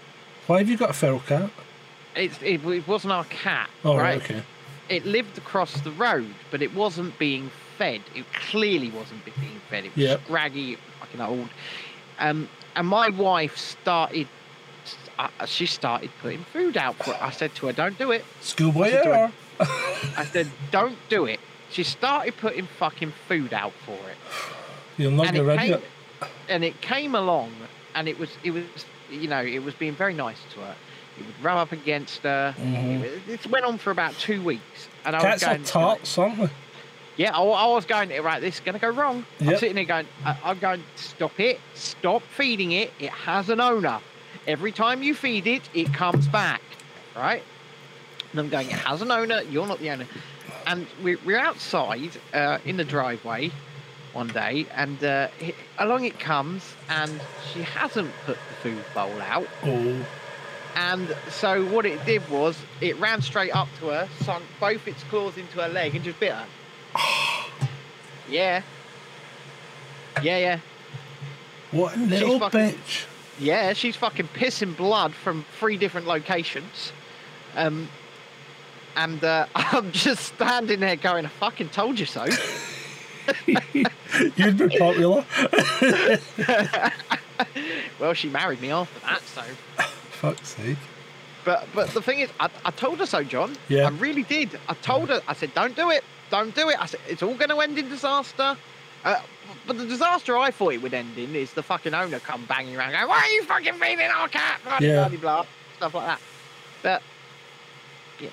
Why have you got a feral cat? it's, it, it wasn't our cat, Oh, right? okay. It lived across the road, but it wasn't being fed. It clearly wasn't being fed. It was Yep. scraggy, fucking old. Um, and my wife started. Uh, she started putting food out for it. I said to her, "Don't do it." Schoolboy What's it doing? error. I said, "Don't do it." She started putting fucking food out for it. You're not get came, and it came along, and it was it was you know it was being very nice to her. It would rub up against her. Mhm. It, it went on for about two weeks, and I Cats was are going, tarts, aren't? Yeah, I, I was going right. This is going to go wrong. I'm sitting there going, I, I'm going, stop it, stop feeding it. It has an owner. Every time you feed it, it comes back, right? And I'm going, it has an owner. You're not the owner. And we're, we're outside uh, in the driveway one day, and uh, along it comes, and she hasn't put the food bowl out. Oh, And so what it did was it ran straight up to her, sunk both its claws into her leg, and just bit her. yeah. Yeah, yeah. what a little fucking- bitch. Yeah, she's fucking pissing blood from three different locations. Um, and uh, I'm just standing there going, I fucking told you so. You'd be popular. well, she married me after that, so. Fuck's sake. But but the thing is, I, I told her so, John. Yeah. I really did. I told her. I said, "Don't do it. Don't do it." I said, "It's all going to end in disaster." Uh, but the disaster I thought it would end in is the fucking owner come banging around, going, "Why are you fucking feeding our cat?" Blah Yeah. blah blah, stuff like that. But yeah.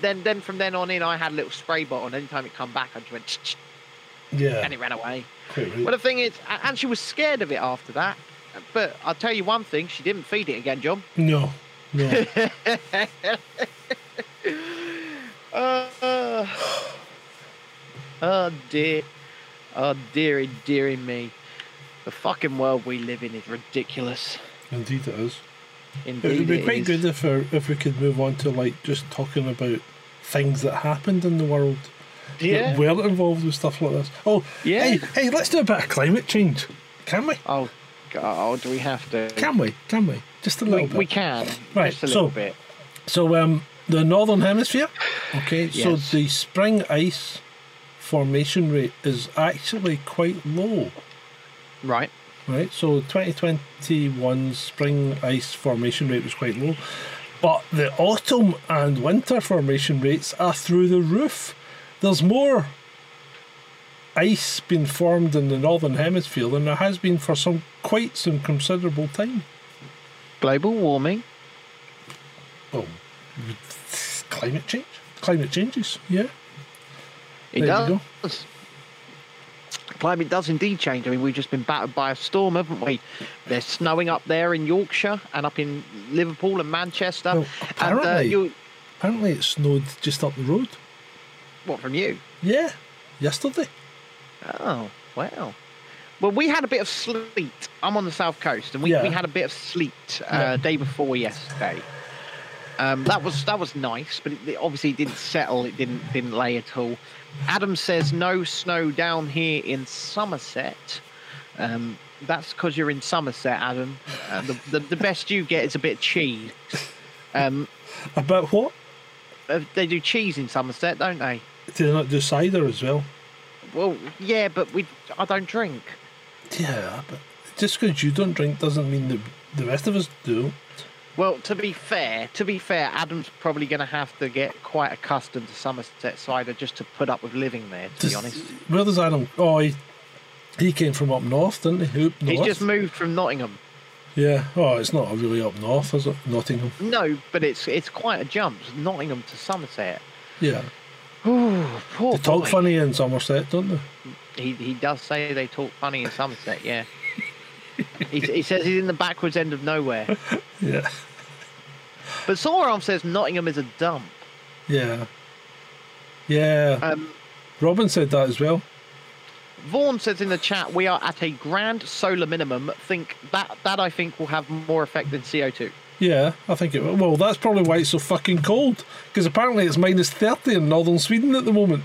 Then then from then on in, I had a little spray bottle, and anytime it come back, I just went, "Ch, ch," Yeah. and it ran away. Right. Well, the thing is, and she was scared of it after that. But I'll tell you one thing: she didn't feed it again, John. No. No. Uh, oh dear, oh dearie, dearie me. The fucking world we live in is ridiculous. Indeed it is. Indeed, It would be it quite is. good if, uh, if we could move on to like just talking about things that happened in the world Yeah. that weren't involved with stuff like this. Oh, Yeah. Hey, hey, let's do a bit of climate change. Can we? Oh God, do we have to? Can we? Can we? Just a we, little bit. we can. Right, Just a so- little bit. So, um, the northern hemisphere. Okay, yes. so the spring ice formation rate is actually quite low. Right. Right, so 2021 spring ice formation rate was quite low, but the autumn and winter formation rates are through the roof. There's more ice being formed in the northern hemisphere than there has been for some quite some considerable time. Global warming. Well, climate change, climate changes, yeah. It There does. Climate does indeed change. I mean, we've just been battered by a storm, haven't we? There's snowing up there in Yorkshire and up in Liverpool and Manchester. Well, and uh, apparently- you, Apparently, it snowed just up the road. what from you? Yeah, yesterday. Oh, wow. Well, we had a bit of sleet. I'm on the south coast, and we, Yeah. we had a bit of sleet uh, Yeah. day before yesterday. Um, that was that was nice, but it, it obviously didn't settle. It didn't didn't lay at all. Adam says no snow down here in Somerset. Um, that's because you're in Somerset, Adam. Uh, the, the the best you get is a bit of cheese. Um, About what? uh, they do cheese in Somerset, don't they? Do they not do cider as well? Well, yeah, but we I don't drink. Yeah, but just because you don't drink doesn't mean that the rest of us do. Well, to be fair, to be fair, Adam's probably going to have to get quite accustomed to Somerset cider just to put up with living there. To be honest, Where does Adam? Oh, he, he came from up north, didn't he? Up he's just moved from Nottingham. Yeah. Oh, it's not really up north, is it? Nottingham. No, but it's it's quite a jump, Nottingham to Somerset. Yeah. Ooh, poor They talk boy. funny in Somerset, don't they? He he does say they talk funny in Somerset. Yeah. he, he says he's in the backwards end of nowhere. Yeah. But Sawyer says Nottingham is a dump. Yeah. Yeah. Um, Robin said that as well. Vaughan says in the chat, we are at a grand solar minimum. Think that that I think will have more effect than CO2. Yeah, I think it. Well, that's probably why it's so fucking cold. Because apparently it's minus thirty in northern Sweden at the moment.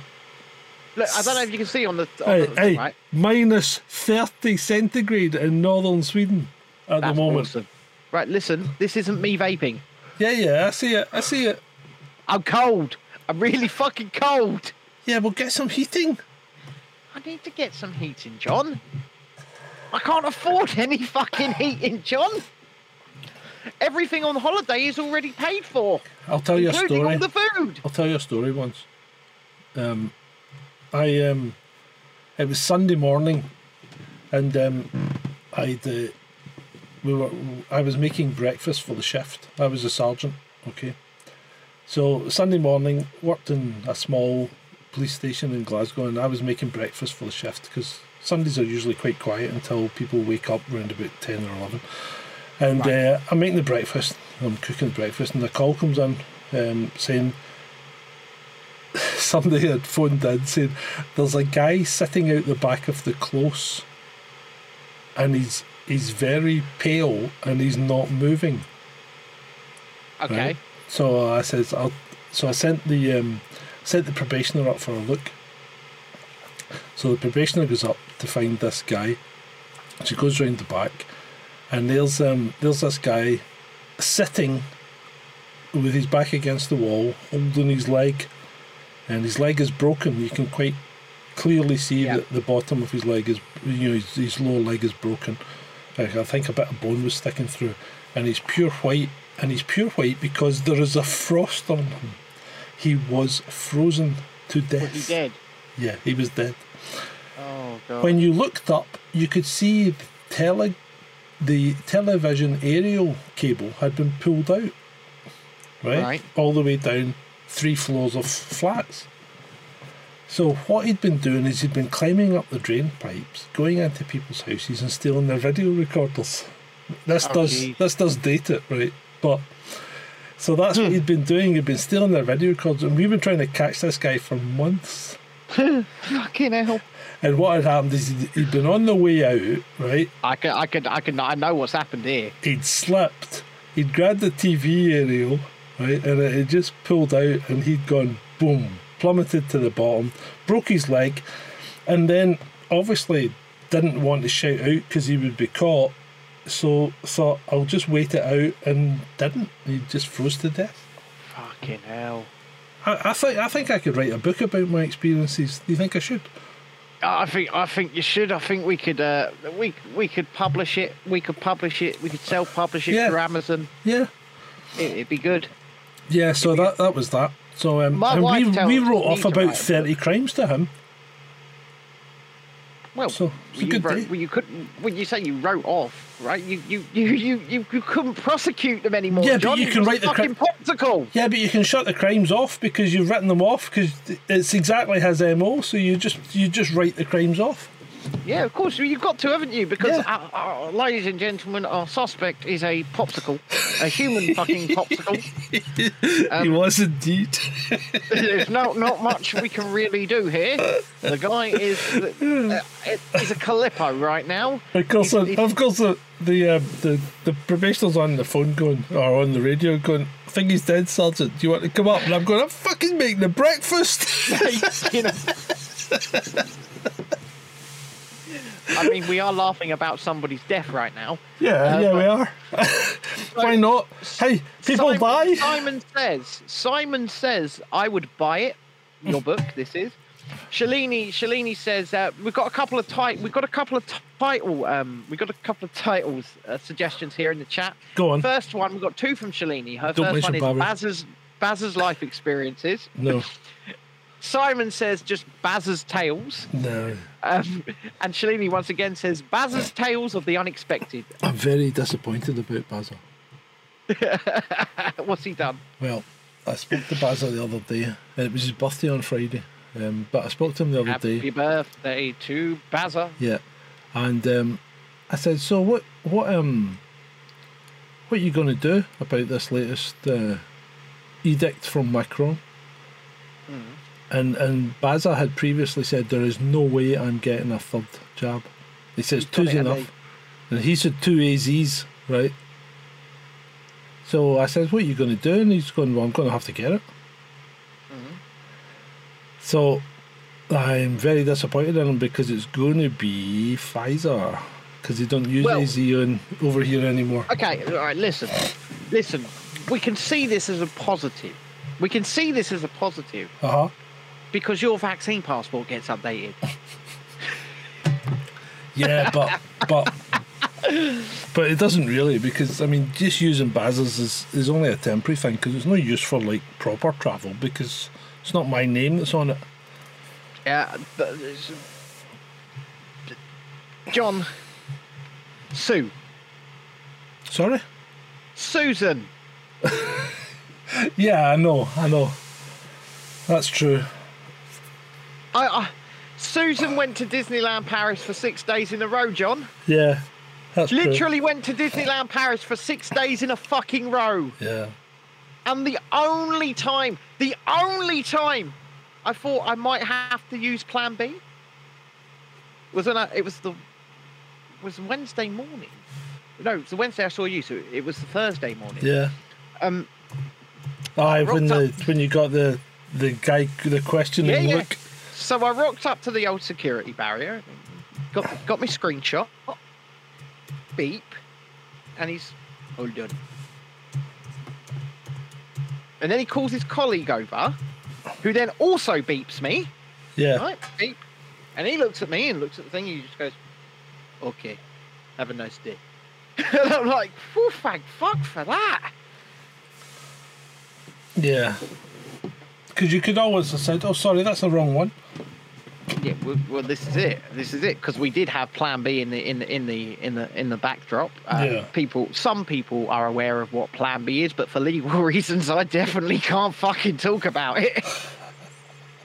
Look, I don't know if you can see on the, on Hey, the hey, right. minus thirty centigrade in northern Sweden at That's the moment. awesome. Right, listen, this isn't me vaping. Yeah, yeah, I see it. I see it. I'm cold. I'm really fucking cold. Yeah, we'll get some heating. I need to get some heating, John. I can't afford any fucking heating, John. Everything on holiday is already paid for, I'll tell you a story. all the food. I'll tell you a story once. Um, I um, it was Sunday morning, and um, I'd uh, we were I was making breakfast for the shift. I was a sergeant. Okay, so Sunday morning worked in a small police station in Glasgow, and I was making breakfast for the shift because Sundays are usually quite quiet until people wake up around about ten or eleven. And Right. uh, I'm making the breakfast. I'm cooking the breakfast, and the call comes in um, saying somebody had phoned in saying there's a guy sitting out the back of the close, and he's he's very pale and he's not moving. Okay. Right? So I says I'll. So I sent the um, sent the probationer up for a look. So the probationer goes up to find this guy. She goes round the back, and there's um there's this guy sitting with his back against the wall, holding his leg, and his leg is broken. You can quite clearly see Yeah. that the bottom of his leg is, you know, his, his lower leg is broken. Like, I think a bit of bone was sticking through, and he's pure white. And he's pure white because there is a frost on him. He was frozen to death. Was he dead? Yeah, he was dead. Oh god. When you looked up, you could see the tele, the television aerial cable had been pulled out. Right? Right. All the way down three floors of flats. So what he'd been doing is he'd been climbing up the drain pipes, going into people's houses and stealing their video recorders. This Oh, does geez. this does date it, right? But so that's Hmm. what he'd been doing. He'd been stealing their video recorders, and we've been trying to catch this guy for months. Fucking hell. And what had happened is he'd, he'd been on the way out, right? I can, I can, I can, I know what's happened here. He'd slipped. He'd grabbed the TV aerial, right, and it had just pulled out, and he'd gone boom, plummeted to the bottom, broke his leg, and then obviously didn't want to shout out because he would be caught. So thought I'll just wait it out, and didn't. He just froze to death. Fucking hell. I, I think I think I could write a book about my experiences. Do you think I should? I think, I think you should. I think we could, uh, we, we could publish it. We could publish it. We could self-publish it Yeah. through Amazon. Yeah. It, it'd be good. Yeah, so that that was that. So um, and we, we wrote off about thirty crimes to him. Well, So, it's a you good wrote, day. well, you couldn't. When you say you wrote off, right? You, you, you, you, you, you couldn't prosecute them anymore. Yeah, but John. you It can write the fucking popsicle. Yeah, but you can shut the crimes off because you've written them off because it's exactly his mo. So you just you just write the crimes off. Yeah, of course you've got to, haven't you? Because, Yeah. uh, uh, ladies and gentlemen, our suspect is a popsicle, a human fucking popsicle. he was indeed. There's no not much we can really do here. The guy is uh, he's a calippo right now. of course, He's- he's- of course, uh, the um, the the probationer's on the phone going or on the radio going. I think he's dead, Sergeant. Do you want to come up? And I'm going. I'm fucking making the breakfast. you know. I mean, we are laughing about somebody's death right now. yeah, Uh, yeah, we are. Why not? Hey, people Simon, die. Simon says, Simon says, I would buy it. Your book, this is. Shalini, Shalini says uh, we've got a couple of tit- we've got a couple of t- title, um, we've got a couple of titles uh, suggestions here in the chat. Go on. First one, we've got two from Shalini. Her Don't first one mention is Barry. Baz's Baz's life experiences. No, Simon says just Baz's tales, no. um, and Shalini once again says Baz's tales of the unexpected. I'm very disappointed about Basil. What's he done? Well, I spoke to Basil the other day, and it was his birthday on Friday. Um, but I spoke to him the other Happy day. Happy birthday to Bazza. Yeah, and um, I said, "So what? What um, what are you going to do about this latest uh, edict from Macron?" And and Bazza had previously said there is no way I'm getting a third jab. He says got two's enough. And he said two AZs, right? So I said, What are you gonna do? And he's going, Well, I'm gonna have to get it. Mm-hmm. So I'm very disappointed in him because it's going to be Pfizer because they don't use Well- AZ on, over here anymore. Okay, all right, listen. Listen, we can see this as a positive. We can see this as a positive Uh huh. Because your vaccine passport gets updated. Yeah, but but but it doesn't really because I mean just using Bazas is is only a temporary thing because it's no use for like proper travel because it's not my name that's on it. Yeah, but it's- John, Sue, Sorry. Susan. Yeah, I know, I know. That's true. I, I, Susan went to Disneyland Paris for six days in a row, John. Yeah, that's true. Literally went to Disneyland Paris for six days in a fucking row. Yeah. And the only time, the only time I thought I might have to use Plan B was when I, it was the was Wednesday morning. No, it was the Wednesday I saw you, so it was the Thursday morning. Yeah. Um, Aye, when the when you got the the guy the questioning Yeah, yeah. look. So I rocked up to the old security barrier, got got my screenshot, beep, and he's hold on. And then he calls his colleague over, who then also beeps me. Yeah. Right, beep. And he looks at me and looks at the thing. And he just goes, "Okay, have a nice day." and I'm like, "Phew, thank fuck for that." Yeah. Because you could always have said, "Oh, sorry, that's the wrong one." Yeah, well, well, this is it. This is it because we did have Plan B in the in the in the in the in the backdrop. Uh, Yeah. People, some people are aware of what Plan B is, but for legal reasons, I definitely can't fucking talk about it.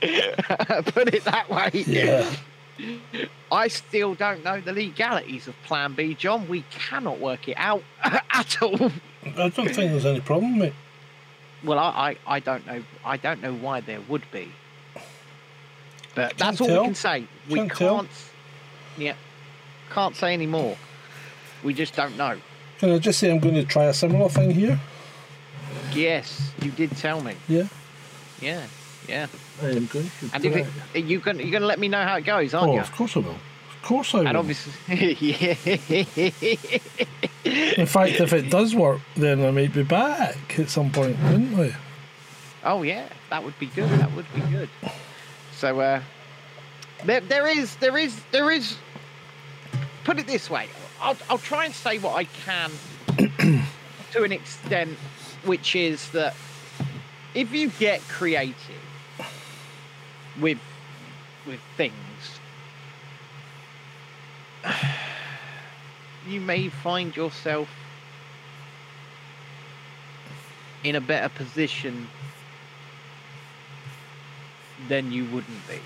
Put it that way. Yeah. I still don't know the legalities of Plan B, John. We cannot work it out at all. I don't think there's any problem, mate. Well, I, I, I don't know. I don't know why there would be. But that's all tell. we can say. We Can't tell. can't. Yeah, can't say any more. We just don't know. Can I just say I'm going to try a similar thing here? Yes, you did tell me. Yeah. Yeah, yeah. I am going to. And if it, you can, you're going to let me know how it goes, aren't oh, you? of course I will. Of course I will. And obviously. In fact, if it does work, then I might be back at some point, wouldn't I? Oh yeah, that would be good. That would be good. So uh, there, there is, there is, there is. Put it this way, I'll, I'll try and say what I can to an extent, which is that if you get creative with with things, you may find yourself in a better position than you wouldn't be.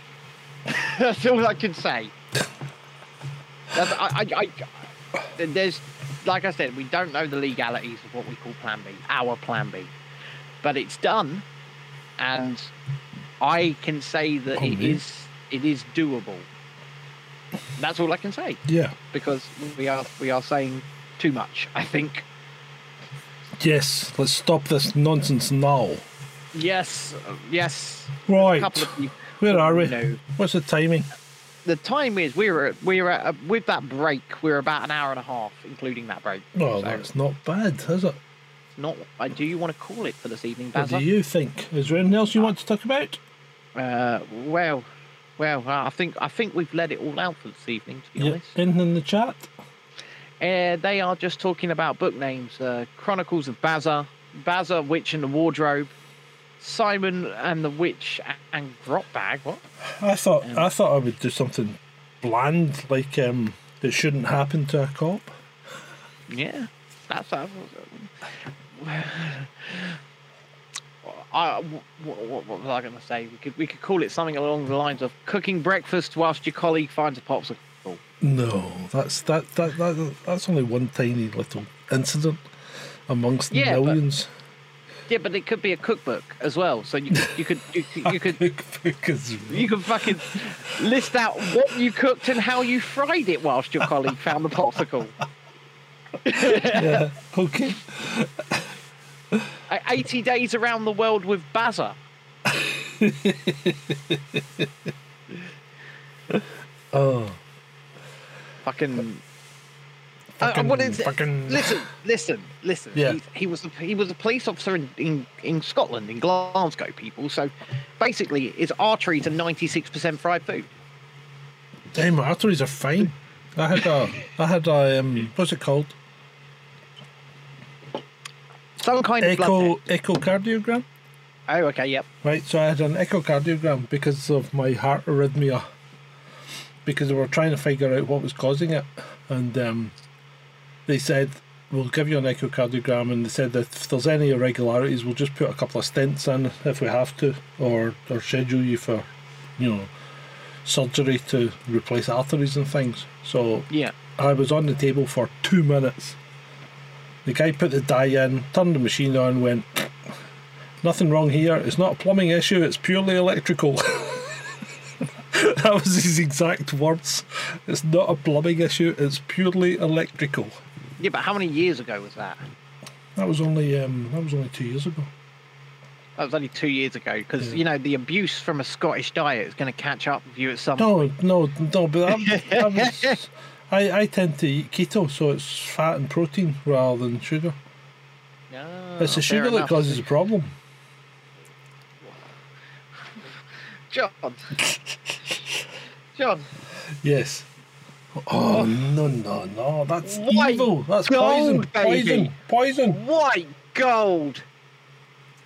That's all I can say. I, I, I, there's, like I said, we don't know the legalities of what we call Plan B, our Plan B, but it's done, and I can say that it is it is doable. That's all I can say Yeah. because we are we are saying too much. I think. Yes. Let's stop this nonsense now. Yes, uh, yes. Right. A couple of. Where are we? No. What's the timing? The time is we were we were at, with that break. We're about an hour and a half, including that break. Well, So, that's not bad, is it? not. Uh, do you want to call it for this evening, What do you think? Is there anything else you want to talk about? Uh, well, well, uh, I think I think we've let it all out for this evening. To be Yeah. honest, Anything in the chat? uh, they are just talking about book names: uh, Chronicles of Bazza, Bazza, Witch and the Wardrobe, Simon and the Witch and Grotbag. What? I thought I thought I would do something bland, like um, it shouldn't happen to a cop. Yeah, that's. Uh, I, what, what, what was I going to say? We could we could call it something along the lines of cooking breakfast whilst your colleague finds a popsicle. No, that's that that, that that's only one tiny little incident amongst Yeah, but- millions. Yeah, but it could be a cookbook as well. So you you could you, could- you could you could fucking list out what you cooked and how you fried it whilst your colleague found the popsicle. yeah, okay. Uh, 80 days around the world with Bazza. Oh, Fucking. Uh, Fucking- what is it? fucking- Listen, listen, listen. Yeah. He, he was a, he was a police officer in, in, in Scotland, in Glasgow, people. So basically, his arteries are 96% fried food. Damn, my arteries are fine. I had a, I had a, um, what's it called? Some kind of Echo, echocardiogram. Oh, okay, yep. Right, so I had an echocardiogram because of my heart arrhythmia. Because they were trying to figure out what was causing it, and um, they said we'll give you an echocardiogram, and they said that if there's any irregularities, we'll just put a couple of stents in if we have to, or or schedule you for, you know, surgery to replace arteries and things. So Yeah. I was on the table for two minutes. The guy put the dye in, turned the machine on, went, Nothing wrong here. It's not a plumbing issue, it's purely electrical. that was his exact words. It's not a plumbing issue, it's purely electrical. Yeah, but how many years ago was that? That was only um, that was only two years ago. That was only two years ago because, Yeah. you know, the abuse from a Scottish diet is going to catch up with you at some point. No, no, no, but that, that was. I, I tend to eat keto, so it's fat and protein rather than sugar. Ah, it's the sugar that causes the problem. John. John. Yes. Oh no no no! That's White evil. That's gold, poison. Poison. baby. Poison. White gold.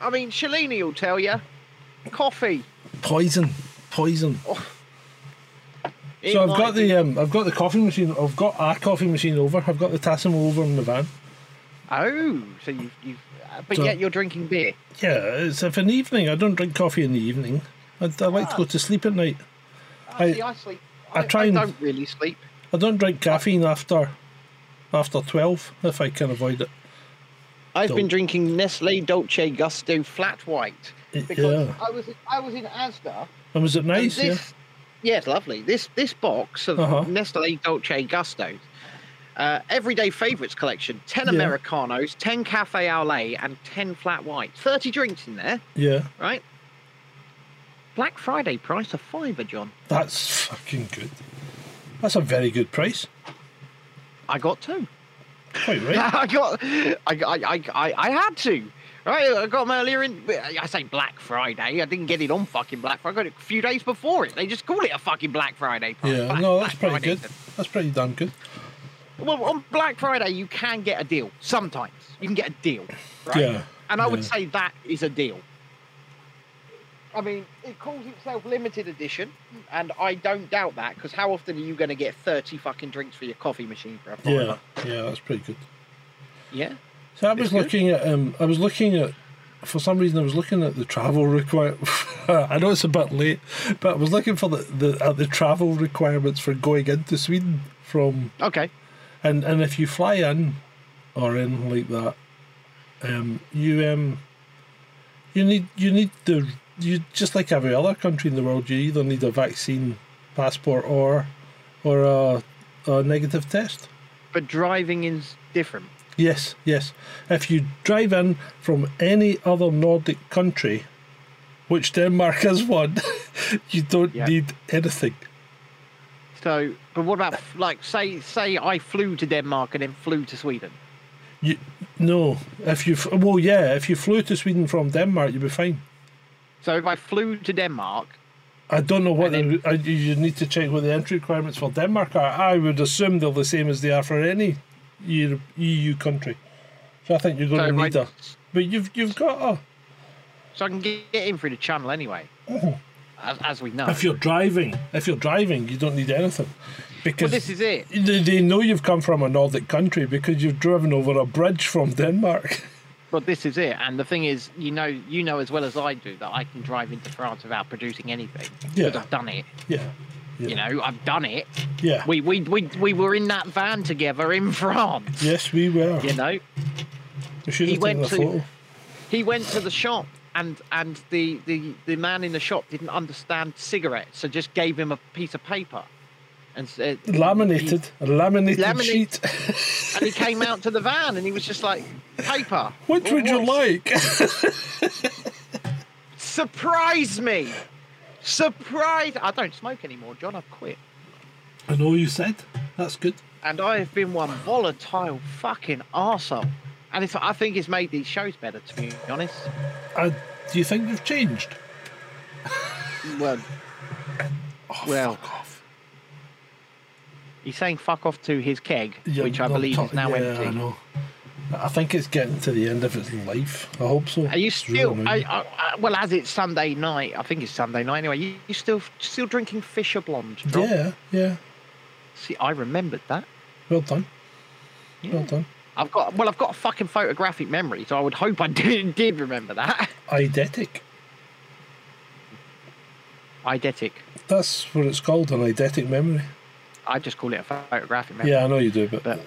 I mean, Shalini will tell you. Coffee. Poison. Poison. So I've got the um, I've got the coffee machine. I've got our coffee machine over. I've got the Tassimo over in the van. Oh, so you've. you've uh, but So- yet you're drinking beer. Yeah, it's if an evening. I don't drink coffee in the evening. I, I like to go to sleep at night. I, I- see, I sleep. I I, try I and- don't really sleep. I don't drink caffeine after after twelve if I can avoid it. I've Don't. been drinking Nestle Dolce Gusto Flat White because Yeah. I was I was in Asda. And was it nice? This, yeah, it's lovely. This this box of Uh-huh. Nestle Dolce Gusto, uh, everyday favourites collection: ten Yeah. Americanos, ten Cafe au lait, and ten flat whites. Thirty drinks in there, Yeah. right? Black Friday price of fiver, John. That's fucking good. That's a very good price. I got two. Quite right. I got, I, I, I, I, I had to. Right, I got them earlier in. I say Black Friday. I didn't get it on fucking Black Friday. I got it a few days before it. They just call it a fucking Black Friday. price. Yeah. Black- No, that's Black pretty Friday. good. That's pretty damn good. Well, on Black Friday, you can get a deal. Sometimes you can get a deal, right? Yeah, And I would say that is a deal. I mean, it calls itself limited edition, and I don't doubt that because how often are you going to get thirty fucking drinks for your coffee machine for a Yeah. Yeah. That's pretty good. Yeah. So I was It's good. looking at um I was looking at for some reason I was looking at the travel require I know it's a bit late, but I was looking for the, the at the travel requirements for going into Sweden from Okay. and and if you fly in or in like that, um you um you need you need the you just like every other country in the world, you either need a vaccine passport or or a, a negative test. But driving is different. Yes, yes. If you drive in from any other Nordic country, which Denmark is one, you don't Yeah. need anything. So, but what about like say say I flew to Denmark and then flew to Sweden? You no. If you well, yeah. If you flew to Sweden from Denmark, you'd be fine. So if I flew to Denmark, I don't know what And the, you need to check what the entry requirements for Denmark are. I would assume they're the same as they are for any Europe, EU country. So I think you're going so, to need I, a. But you've you've got a. so I can get in through the channel anyway, mm-hmm. as, as we know. If you're driving, if you're driving, you don't need anything, well, because this is it. They, they know you've come from a Nordic country because you've driven over a bridge from Denmark. But this is it. And the thing is, you know, you know as well as I do that I can drive into France without producing anything. Yeah. Because I've done it. yeah. Yeah. You know, I've done it. Yeah. We, we we we were in that van together in France. yes, we were. You know, we he went to- photo. He went to the shop and and the, the, the man in the shop didn't understand cigarettes, so just gave him a piece of paper and said Laminated, a laminated Laminate- sheet. and he came out to the van and he was just like paper. What Well, would you like? Surprise me! Surprise! I don't smoke anymore, John. I've quit. I know you said. That's good. and I have been one volatile fucking arsehole. And it's, I think it's made these shows better, to be honest. Uh, do you think you've changed? Well, Oh, Well, fuck off. he's saying fuck off to his keg, Yeah, which I believe ta- is now yeah, empty. I think it's getting to the end of its life. I hope so. Are you really still? I, I, I, well, as it's Sunday night, I think it's Sunday night anyway. You, you still still drinking Fisher Blonde? Yeah, yeah. See, I remembered that. Well done. Yeah. Well done. I've got well, I've got a fucking photographic memory, so I would hope I did, did remember that. Eidetic. Eidetic. That's what it's called, an eidetic memory. I just call it a photographic memory. Yeah, I know you do, but, But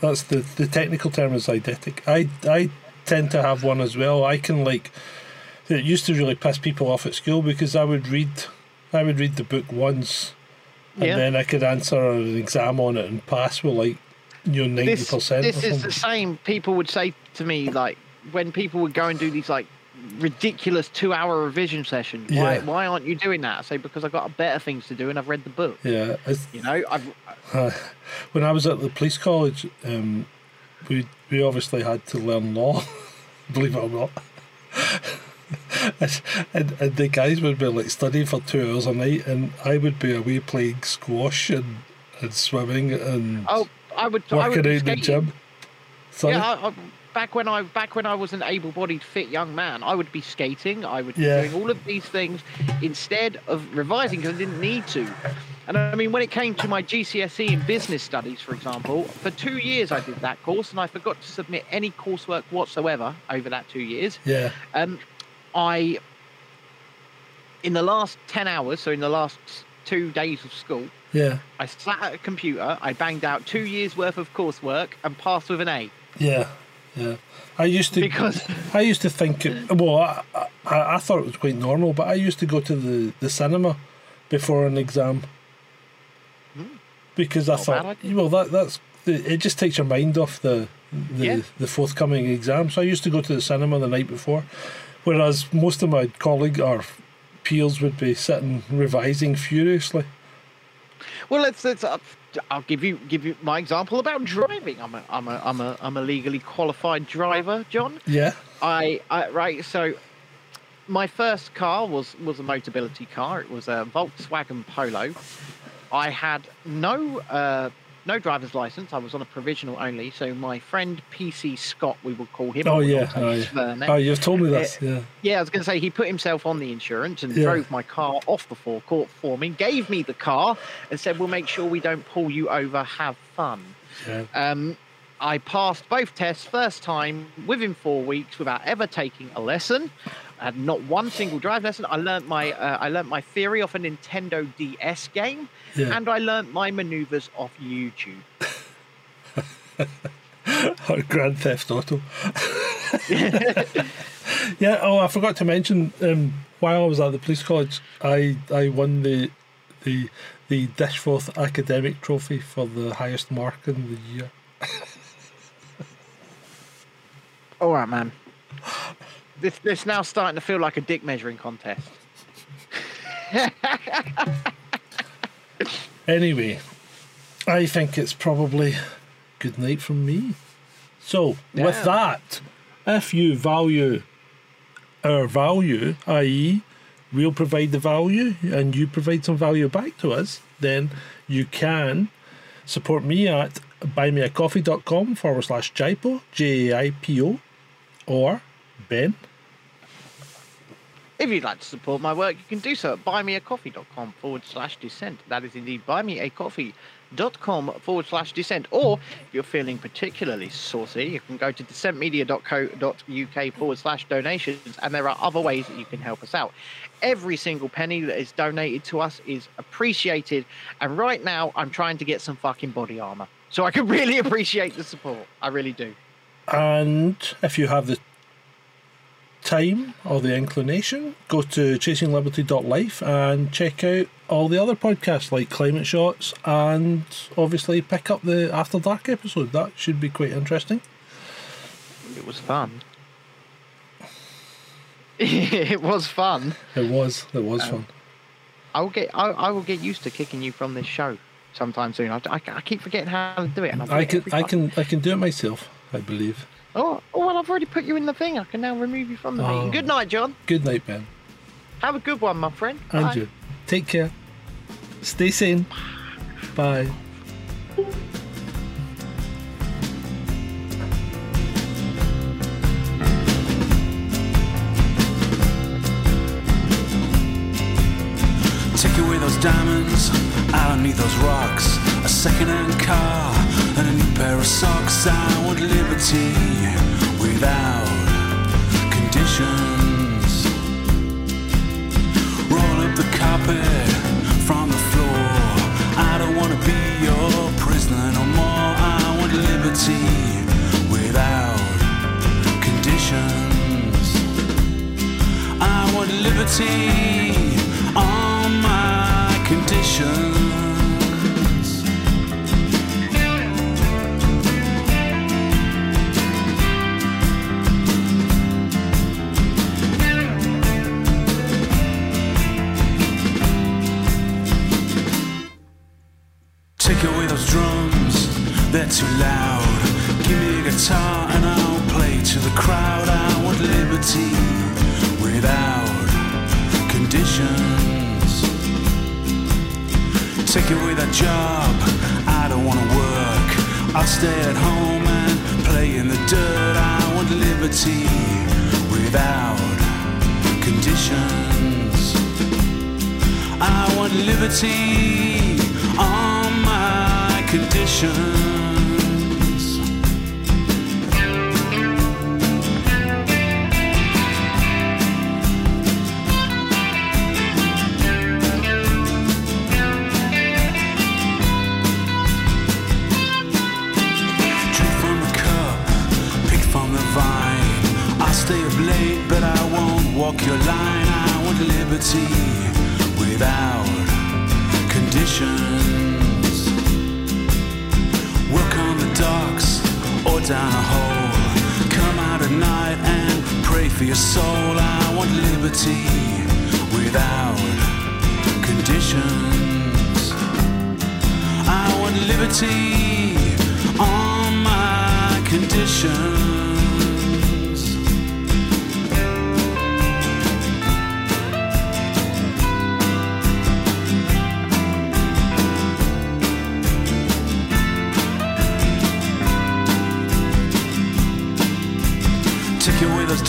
that's the the technical term is eidetic. I I tend to have one as well. I can like it used to really piss people off at school because I would read I would read the book once and Yeah. then I could answer an exam on it and pass with like you know ninety this, percent. this is the same. People would say to me like when people would go and do these like ridiculous two-hour revision session. Why Yeah. why aren't you doing that? I say because I've got better things to do and I've read the book. yeah. It's, You know, I've when I was at the police college, um, we we obviously had to learn law. believe it or not. and, and the guys would be like studying for two hours a night, and I would be away playing squash and, and swimming and oh I would I working would out in the gym. Sorry? Yeah, I, I, back when I back when I was an able-bodied, fit young man, I would be skating. I would be doing all of these things instead of revising because I didn't need to. And I mean, when it came to my GCSE in business studies, for example, for two years I did that course, and I forgot to submit any coursework whatsoever over that two years. yeah, Um, I, in the last ten hours, so in the last two days of school, yeah, I sat at a computer, I banged out two years worth of coursework, and passed with an A yeah, yeah. I used to because. I used to think it, well, I, I, I thought it was quite normal, but I used to go to the, the cinema before an exam because I Not thought, well, that that's the, it just takes your mind off the the, Yeah. the forthcoming exam. So I used to go to the cinema the night before, whereas most of my colleague or peers would be sitting revising furiously. Well, let's. let's uh, I'll give you give you my example about driving. I'm a I'm a I'm a I'm a legally qualified driver, John. Yeah, I, I right. So, my first car was was a Motability car. It was a Volkswagen Polo. I had no uh, no driver's license. I was on a provisional only. So my friend PC Scott, we will call him. Oh yeah, oh, yeah. oh you've told me this. Yeah, Yeah, I was going to say he put himself on the insurance and Yeah. drove my car off the forecourt for me, gave me the car, and said, "We'll make sure we don't pull you over. Have fun." yeah, Um, I passed both tests first time within four weeks without ever taking a lesson. I had not one single drive lesson. I learnt my uh, I learnt my theory off a Nintendo DS game, yeah. and I learnt my maneuvers off YouTube. or Grand Theft Auto. yeah. Oh, I forgot to mention. Um, while I was at the police college, I I won the the the Dishforth Academic Trophy for the highest mark in the year. All right, man. This this now starting to feel like a dick measuring contest. Anyway, I think it's probably good night from me. So, with that, if you value our value, i.e., we'll provide the value and you provide some value back to us, then you can support me at buymeacoffee.com forward slash JAIPO, J A I P O, or Ben. If you'd like to support my work, you can do so at buymeacoffee.com forward slash descent. That is indeed buymeacoffee.com forward slash descent. Or if you're feeling particularly saucy, you can go to descentmedia.co.uk forward slash donations, and there are other ways that you can help us out. Every single penny that is donated to us is appreciated, and right now I'm trying to get some fucking body armor. So I can really appreciate the support. I really do. And if you have the time or the inclination, go to chasingliberty.life and check out all the other podcasts like Climate Shots and obviously pick up the After Dark episode. That should be quite interesting. It was fun. it was fun. It was. It was Um, fun. I will get. I, I will get used to kicking you from this show sometime soon. I, I, I keep forgetting how to do it. And I forget can every I can I can do it myself, I believe. Oh, oh, well, I've already put you in the thing. I can now remove you from the Oh. meeting. Good night, John. Good night, Ben. Have a good one, my friend. Bye. Andrew. Take care. Stay sane. Bye. Take away those diamonds out underneath those rocks. A second-hand car and a new pair of socks. I want liberty without conditions. Roll up the carpet from the floor. I don't want to be your prisoner no more. I want liberty without conditions. I want liberty on my conditions. They're too loud. Give me a guitar and I'll play to the crowd. I want liberty without conditions. Take away that job, I don't wanna work. I'll stay at home and play in the dirt. I want liberty without conditions. I want liberty on my conditions. Walk your line. I want liberty without conditions. Work on the docks or down a hole. Come out at night and pray for your soul. I want liberty without conditions. I want liberty on my conditions.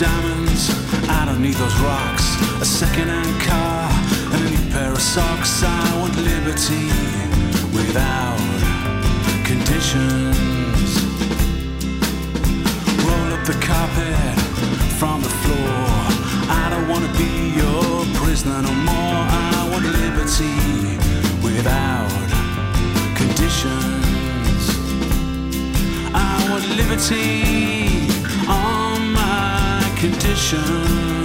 Diamonds out underneath those rocks. A second-hand car and a new pair of socks. I want liberty without conditions. Roll up the carpet from the floor. I don't wanna be your prisoner no more. I want liberty without conditions. I want liberty on my conditions.